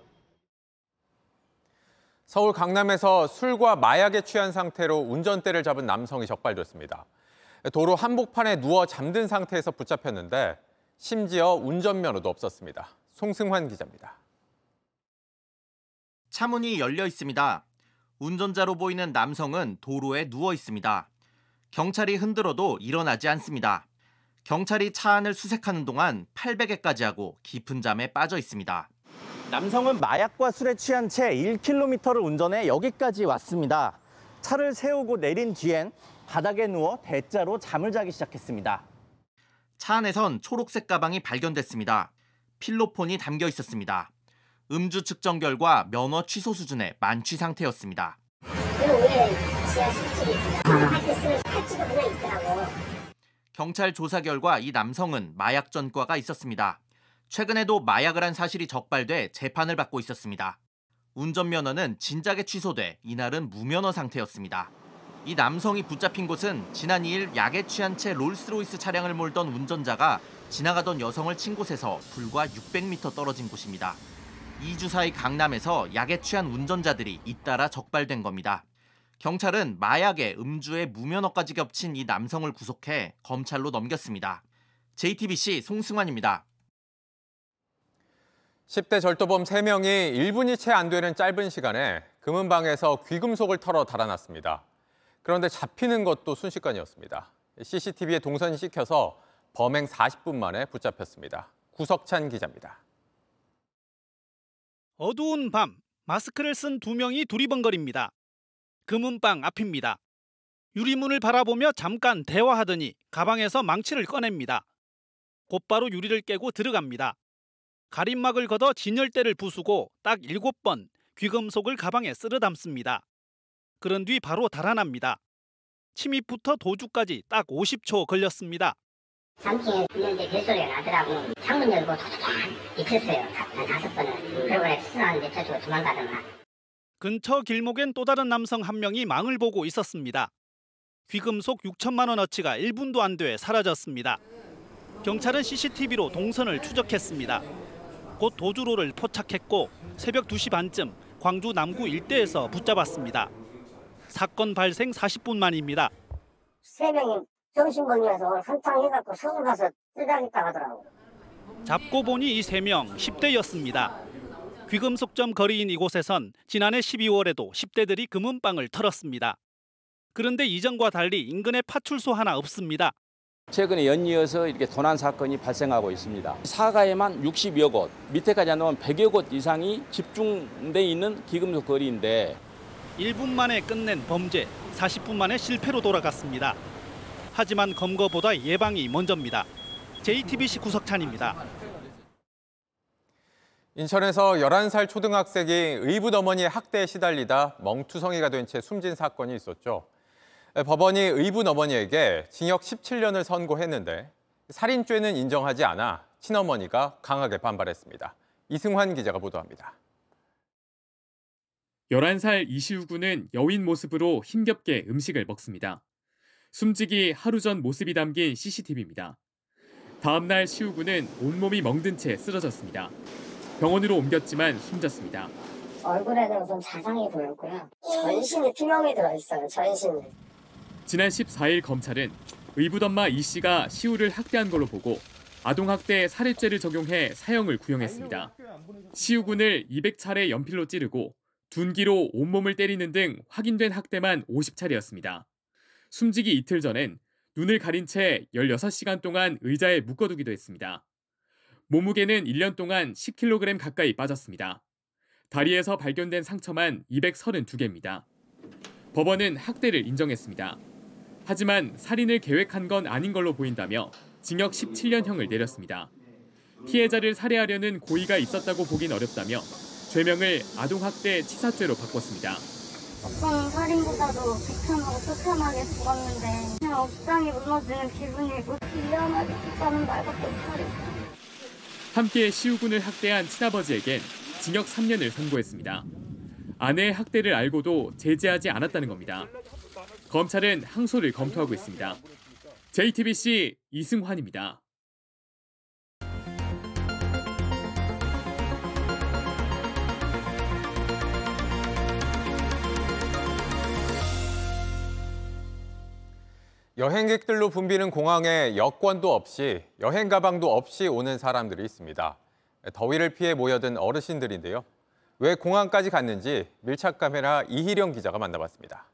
서울 강남에서 술과 마약에 취한 상태로 운전대를 잡은 남성이 적발됐습니다. 도로 한복판에 누워 잠든 상태에서 붙잡혔는데 심지어 운전면허도 없었습니다. 송승환 기자입니다. 차문이 열려 있습니다. 운전자로 보이는 남성은 도로에 누워 있습니다. 경찰이 흔들어도 일어나지 않습니다. 경찰이 차 안을 수색하는 동안 800에까지 하고 깊은 잠에 빠져 있습니다. 남성은 마약과 술에 취한 채 1km를 운전해 여기까지 왔습니다. 차를 세우고 내린 뒤엔 바닥에 누워 대자로 잠을 자기 시작했습니다. 차 안에선 초록색 가방이 발견됐습니다. 필로폰이 담겨 있었습니다. 음주 측정 결과 면허 취소 수준의 만취 상태였습니다. 경찰 조사 결과 이 남성은 마약 전과가 있었습니다. 최근에도 마약을 한 사실이 적발돼 재판을 받고 있었습니다. 운전면허는 진작에 취소돼 이날은 무면허 상태였습니다. 이 남성이 붙잡힌 곳은 지난 2일 약에 취한 채 롤스로이스 차량을 몰던 운전자가 지나가던 여성을 친 곳에서 불과 600m 떨어진 곳입니다. 2주 사이 강남에서 약에 취한 운전자들이 잇따라 적발된 겁니다. 경찰은 마약에 음주에 무면허까지 겹친 이 남성을 구속해 검찰로 넘겼습니다. JTBC 송승환입니다. 10대 절도범 3명이 1분이 채 안 되는 짧은 시간에 금은방에서 귀금속을 털어 달아났습니다. 그런데 잡히는 것도 순식간이었습니다. CCTV에 동선이 찍혀서 범행 40분 만에 붙잡혔습니다. 구석찬 기자입니다. 어두운 밤 마스크를 쓴 두 명이 두리번거립니다. 금은방 앞입니다. 유리문을 바라보며 잠깐 대화하더니 가방에서 망치를 꺼냅니다. 곧바로 유리를 깨고 들어갑니다. 가림막을 걷어 진열대를 부수고 딱 7번 귀금속을 가방에 쓸어 담습니다. 그런 뒤 바로 달아납니다. 침입부터 도주까지 딱 50초 걸렸습니다. 잠시 있는데 벨소리가 나더라고. 창문 열고 도둑한 미쳤어요. 한 다섯 번을. 그러고 수사하는데 저쪽으로 도망가더만. 근처 길목엔 또 다른 남성 한 명이 망을 보고 있었습니다. 귀금속 6천만 원어치가 1분도 안 돼 사라졌습니다. 경찰은 CCTV로 동선을 추적했습니다. 곧 도주로를 포착했고 새벽 2시 반쯤 광주 남구 일대에서 붙잡았습니다. 사건 발생 40분 만입니다. 세 명이 정신병이라서 한탕 해갖고 서울 가서 뜨다겠다 하더라고. 잡고 보니 이 세 명 10대였습니다. 귀금속점 거리인 이곳에선 지난해 12월에도 10대들이 금은방을 털었습니다. 그런데 이전과 달리 인근에 파출소 하나 없습니다. 최근에 연이어서 이렇게 도난 사건이 발생하고 있습니다. 사가에만 60여 곳, 밑에까지 안 오면 100여 곳 이상이 집중돼 있는 기금속 거리인데 1분 만에 끝낸 범죄, 40분 만에 실패로 돌아갔습니다. 하지만 검거보다 예방이 먼저입니다. JTBC 구석찬입니다. 인천에서 11살 초등학생이 의붓 어머니의 학대에 시달리다 멍투성이가 된 채 숨진 사건이 있었죠. 법원이 의붓 어머니에게 징역 17년을 선고했는데 살인죄는 인정하지 않아 친어머니가 강하게 반발했습니다. 이승환 기자가 보도합니다. 11살 이시우 군은 여인 모습으로 힘겹게 음식을 먹습니다. 숨지기 하루 전 모습이 담긴 CCTV입니다. 다음 날 시우 군은 온몸이 멍든 채 쓰러졌습니다. 병원으로 옮겼지만 숨졌습니다. 얼굴에는 좀 자상해 보였고요. 전신에 피멍이 들어 있어요. 전신에. 지난 14일 검찰은 의붓엄마 이 씨가 시우를 학대한 걸로 보고 아동학대 살해죄를 적용해 사형을 구형했습니다. 시우 군을 200차례 연필로 찌르고 둔기로 온몸을 때리는 등 확인된 학대만 50차례였습니다. 숨지기 이틀 전엔 눈을 가린 채 16시간 동안 의자에 묶어두기도 했습니다. 몸무게는 1년 동안 10kg 가까이 빠졌습니다. 다리에서 발견된 상처만 232개입니다. 법원은 학대를 인정했습니다. 하지만 살인을 계획한 건 아닌 걸로 보인다며 징역 17년형을 내렸습니다. 피해자를 살해하려는 고의가 있었다고 보긴 어렵다며 죄명을 아동학대 치사죄로 바꿨습니다. 어떤 살인보다도 비참하고 처참하게 죽었는데 그냥 억장이 무너지는 기분이고 미안하게 죽다는 말밖에 못하겠어요. 함께 시우군을 학대한 친아버지에겐 징역 3년을 선고했습니다. 아내의 학대를 알고도 제재하지 않았다는 겁니다. 검찰은 항소를 검토하고 있습니다. JTBC 이승환입니다. 여행객들로 붐비는 공항에 여권도 없이 여행 가방도 없이 오는 사람들이 있습니다. 더위를 피해 모여든 어르신들인데요. 왜 공항까지 갔는지 밀착 카메라 이희령 기자가 만나봤습니다.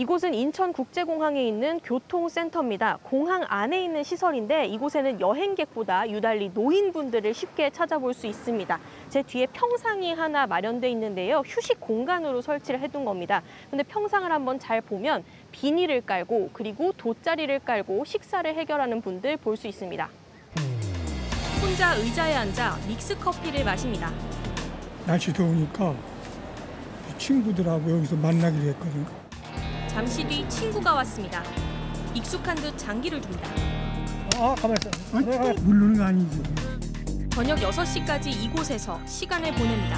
이곳은 인천국제공항에 있는 교통센터입니다. 공항 안에 있는 시설인데 이곳에는 여행객보다 유달리 노인분들을 쉽게 찾아볼 수 있습니다. 제 뒤에 평상이 하나 마련돼 있는데요. 휴식 공간으로 설치를 해둔 겁니다. 근데 평상을 한번 잘 보면 비닐을 깔고 그리고 돗자리를 깔고 식사를 해결하는 분들 볼 수 있습니다. 혼자 의자에 앉아 믹스 커피를 마십니다. 날씨 더우니까 친구들하고 여기서 만나기로 했거든. 잠시 뒤 친구가 왔습니다. 익숙한 듯 장기를 둡니다. 아, 가만 있어. 물르는 거 아니지. 저녁 6시까지 이곳에서 시간을 보냅니다.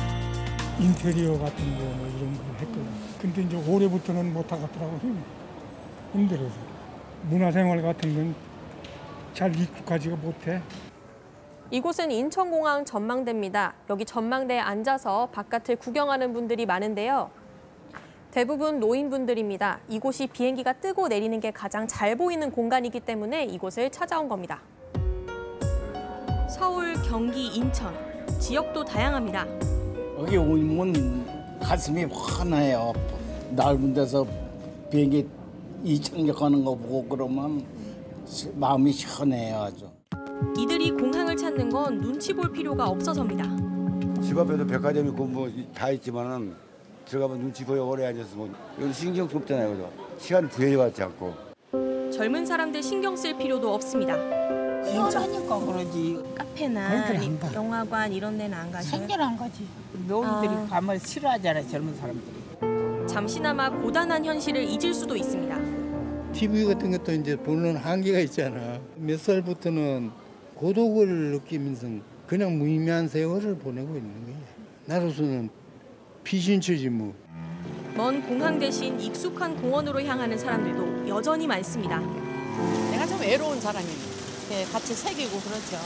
인테리어 같은 거 뭐 이런 거 했거든. 근데 이제 올해부터는 못 하겠더라고. 힘, 힘들어서. 문화생활 같은 건 잘 익숙하지가 못해. 이곳은 인천공항 전망대입니다. 여기 전망대에 앉아서 바깥을 구경하는 분들이 많은데요. 대부분 노인분들입니다. 이곳이 비행기가 뜨고 내리는 게 가장 잘 보이는 공간이기 때문에 이곳을 찾아온 겁니다. 서울, 경기, 인천, 지역도 다양합니다. 여기 오면 가슴이 환해요. 넓은 데서 비행기 이착륙 하는 거 보고 그러면 마음이 시원해요 아주. 이들이 공항을 찾는 건 눈치 볼 필요가 없어서입니다. 집 앞에도 백화점 있고 뭐 다 있지만은 들어가면 눈치 보여 오래 앉아서 뭐 여기 신경 도 없잖아요, 그죠? 시간 부여받지 않고. 젊은 사람들 신경 쓸 필요도 없습니다. 시원하니까 그러지. 카페나. 영화관 이런 데는 안 가세요? 생전 안 가지. 노인들이 아. 가면 싫어하잖아요 젊은 사람들이. 잠시나마 고단한 현실을 잊을 수도 있습니다. TV 같은 것도 이제 보는 한계가 있잖아. 몇 살부터는 고독을 느끼면서 그냥 무의미한 세월을 보내고 있는 거야. 나로서는 피신처지 뭐. 먼 공항 대신 익숙한 공원으로 향하는 사람들도 여전히 많습니다. 내가 좀 외로운 사람이에요. 예, 같이 새기고 그렇죠.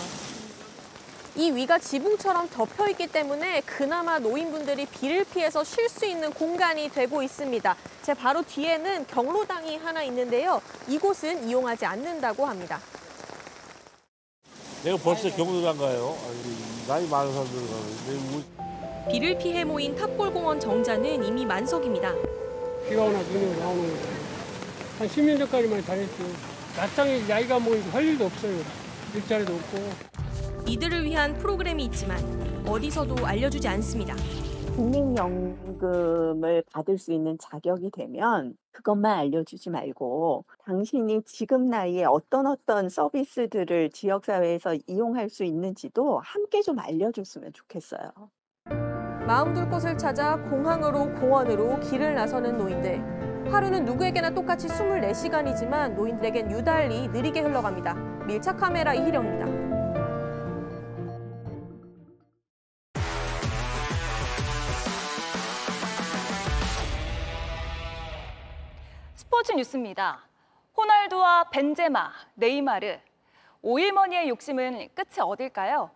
이 위가 지붕처럼 덮여 있기 때문에 그나마 노인분들이 비를 피해서 쉴 수 있는 공간이 되고 있습니다. 제 바로 뒤에는 경로당이 하나 있는데요. 이곳은 이용하지 않는다고 합니다. 내가 벌써 경로당 가요. 나이 많은 사람들 뭐 비를 피해 모인 탑골공원 정자는 이미 만석입니다. 비가 오나 눈이 오나 거죠. 한 10년 전까지만 다녔죠. 낮장에 나이가 모이고 할 일도 없어요. 일자리도 없고. 이들을 위한 프로그램이 있지만 어디서도 알려주지 않습니다. 국민연금을 받을 수 있는 자격이 되면 그것만 알려주지 말고 당신이 지금 나이에 어떤 어떤 서비스들을 지역사회에서 이용할 수 있는지도 함께 좀 알려줬으면 좋겠어요. 마음 둘 곳을 찾아 공항으로 공원으로 길을 나서는 노인들. 하루는 누구에게나 똑같이 24시간이지만 노인들에겐 유달리 느리게 흘러갑니다. 밀착 카메라 이희령입니다. 스포츠 뉴스입니다. 호날두와 벤제마, 네이마르. 오일머니의 욕심은 끝이 어딜까요?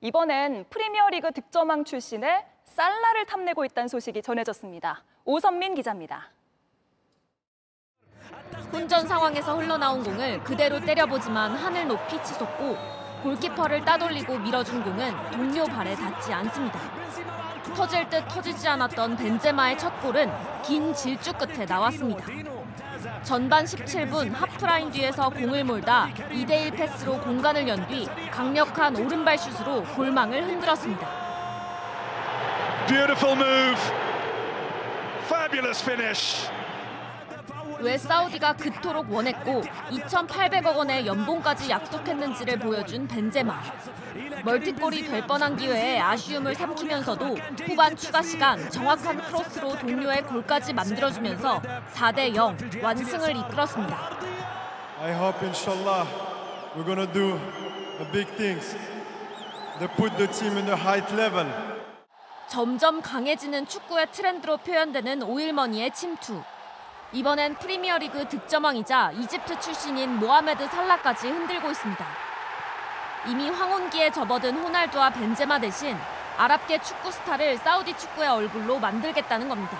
이번엔 프리미어리그 득점왕 출신의 살라를 탐내고 있다는 소식이 전해졌습니다. 오선민 기자입니다. 혼전 상황에서 흘러나온 공을 그대로 때려보지만 하늘 높이 치솟고 골키퍼를 따돌리고 밀어준 공은 동료 발에 닿지 않습니다. 터질 듯 터지지 않았던 벤제마의 첫 골은 긴 질주 끝에 나왔습니다. 전반 17분 하프라인 뒤에서 공을 몰다 2대1 패스로 공간을 연 뒤 강력한 오른발 슛으로 골망을 흔들었습니다. Beautiful move. Fabulous finish. 왜 사우디가 그토록 원했고 2,800억 원의 연봉까지 약속했는지를 보여준 벤제마. 멀티골이 될 뻔한 기회에 아쉬움을 삼키면서도 후반 추가 시간 정확한 크로스로 동료의 골까지 만들어주면서 4대 0 완승을 이끌었습니다. I hope inshallah we're gonna do the big things that put the team in the height level. 점점 강해지는 축구의 트렌드로 표현되는 오일머니의 침투. 이번엔 프리미어리그 득점왕이자 이집트 출신인 모하메드 살라까지 흔들고 있습니다. 이미 황혼기에 접어든 호날두와 벤제마 대신 아랍계 축구 스타를 사우디 축구의 얼굴로 만들겠다는 겁니다.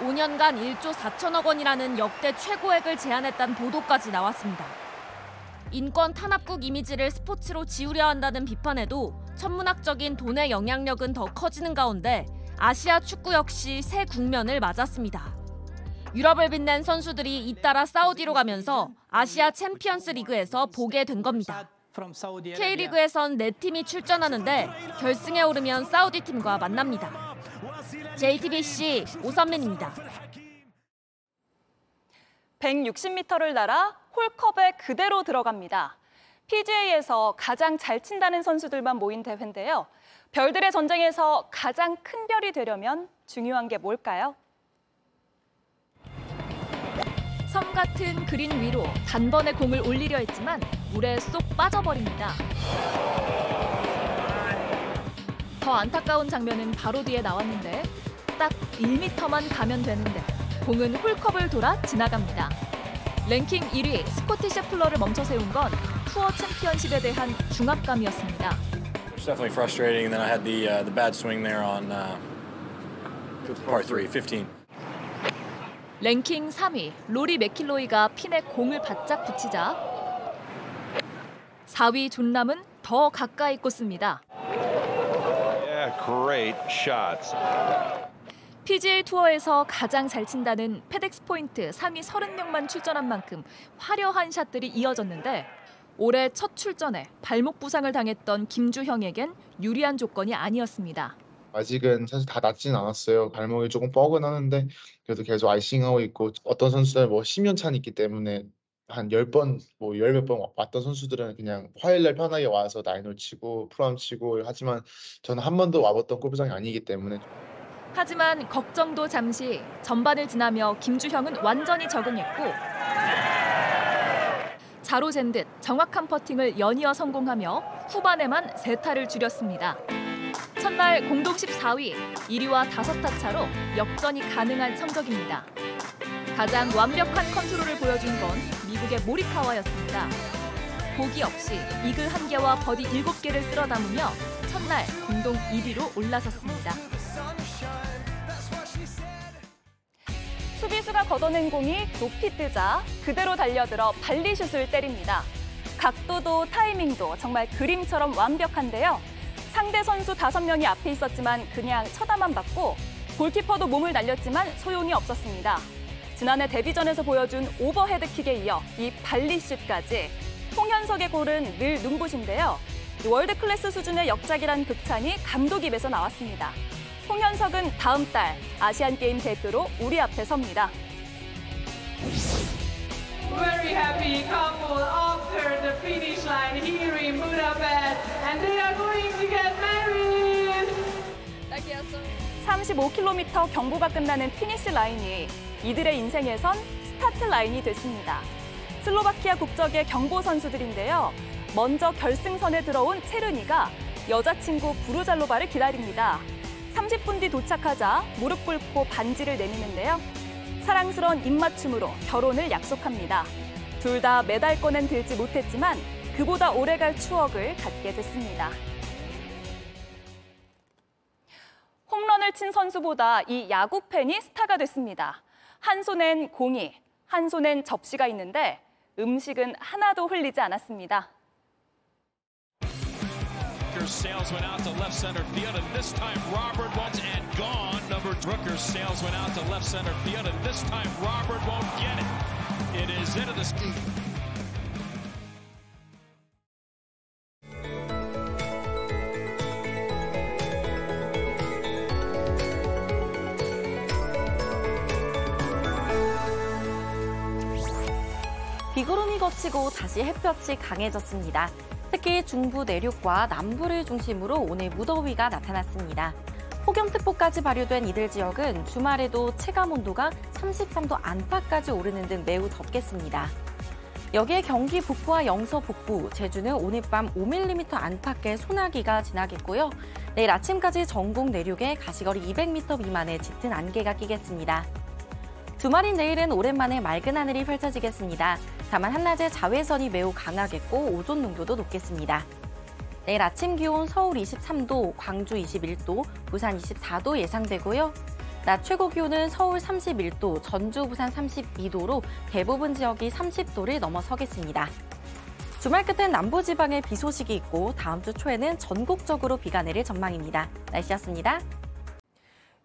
5년간 1조 4천억 원이라는 역대 최고액을 제안했다는 보도까지 나왔습니다. 인권 탄압국 이미지를 스포츠로 지우려 한다는 비판에도 천문학적인 돈의 영향력은 더 커지는 가운데 아시아 축구 역시 새 국면을 맞았습니다. 유럽을 빛낸 선수들이 잇따라 사우디로 가면서 아시아 챔피언스 리그에서 보게 된 겁니다. K리그에선 네 팀이 출전하는데 결승에 오르면 사우디 팀과 만납니다. JTBC 오선민입니다. 160m를 날아 홀컵에 그대로 들어갑니다. PGA에서 가장 잘 친다는 선수들만 모인 대회인데요. 별들의 전쟁에서 가장 큰 별이 되려면 중요한 게 뭘까요? 섬 같은 그린 위로 단번에 공을 올리려 했지만 물에 쏙 빠져버립니다. 더 안타까운 장면은 바로 뒤에 나왔는데 딱 1m만 가면 되는데 공은 홀컵을 돌아 지나갑니다. 랭킹 1위 스코티 셰플러를 멈춰 세운 건 투어 챔피언십에 대한 중압감이었습니다. It's definitely frustrating. Then I had the uh, the bad swing there on uh, par three, 15. 랭킹 3위 로리 맥킬로이가 핀에 공을 바짝 붙이자 4위 존람은 더 가까이 꽂습니다. Yeah, great shots. PGA 투어에서 가장 잘 친다는 페덱스 포인트 상위 30명만 출전한 만큼 화려한 샷들이 이어졌는데 올해 첫 출전에 발목 부상을 당했던 김주형에겐 유리한 조건이 아니었습니다. 아직은 사실 다 낫진 않았어요. 발목이 조금 뻐근하는데 그래도 계속 아이싱하고 있고 어떤 선수들 뭐 10년 차는 있기 때문에 한 10번 뭐 10몇 번 왔던 선수들은 그냥 화요일 날 편하게 와서 나인홀 치고 프로암 치고 하지만 저는 한 번도 와봤던 골프장이 아니기 때문에 하지만 걱정도 잠시 전반을 지나며 김주형은 완전히 적응했고 자로 잰 듯 정확한 퍼팅을 연이어 성공하며 후반에만 세 타를 줄였습니다. 첫날 공동 14위, 1위와 5타 차로 역전이 가능한 성적입니다. 가장 완벽한 컨트롤을 보여준 건 미국의 모리카와였습니다. 보기 없이 이글 1개와 버디 7개를 쓸어 담으며 첫날 공동 1위로 올라섰습니다. 수비수가 걷어낸 공이 높이 뜨자 그대로 달려들어 발리슛을 때립니다. 각도도 타이밍도 정말 그림처럼 완벽한데요. 상대 선수 5명이 앞에 있었지만 그냥 쳐다만 봤고 골키퍼도 몸을 날렸지만 소용이 없었습니다. 지난해 데뷔전에서 보여준 오버헤드킥에 이어 이 발리슛까지 홍현석의 골은 늘 눈부신데요. 월드 클래스 수준의 역작이란 극찬이 감독 입에서 나왔습니다. 홍현석은 다음 달 아시안 게임 대표로 우리 앞에 섭니다. Very happy couple after the finish line here in Budapest, and they are going to get married. 35km 경보가 끝나는 피니시 라인이 이들의 인생에선 스타트 라인이 됐습니다. 슬로바키아 국적의 경보 선수들인데요. 먼저 결승선에 들어온 체르니가 여자친구 부르잘로바를 기다립니다. 30분 뒤 도착하자 무릎 꿇고 반지를 내미는데요. 사랑스러운 입맞춤으로 결혼을 약속합니다. 둘 다 메달권은 들지 못했지만 그보다 오래갈 추억을 갖게 됐습니다. 홈런을 친 선수보다 이 야구 팬이 스타가 됐습니다. 한 손엔 공이, 한 손엔 접시가 있는데 음식은 하나도 흘리지 않았습니다. Rooker sails one out to left center field, and this time Robert won't and gone. Number Rooker sails one out to left center field, and this time Robert won't get it. It is into the ski. 비구름이 걷히고 다시 햇볕이 강해졌습니다. 특히 중부 내륙과 남부를 중심으로 오늘 무더위가 나타났습니다. 폭염특보까지 발효된 이들 지역은 주말에도 체감 온도가 33도 안팎까지 오르는 등 매우 덥겠습니다. 여기에 경기 북부와 영서 북부, 제주는 오늘 밤 5mm 안팎의 소나기가 지나겠고요. 내일 아침까지 전국 내륙에 가시거리 200m 미만의 짙은 안개가 끼겠습니다. 주말인 내일은 오랜만에 맑은 하늘이 펼쳐지겠습니다. 다만 한낮에 자외선이 매우 강하겠고 오존 농도도 높겠습니다. 내일 아침 기온 서울 23도, 광주 21도, 부산 24도 예상되고요. 낮 최고 기온은 서울 31도, 전주, 부산 32도로 대부분 지역이 30도를 넘어서겠습니다. 주말 끝엔 남부지방에 비 소식이 있고 다음 주 초에는 전국적으로 비가 내릴 전망입니다. 날씨였습니다.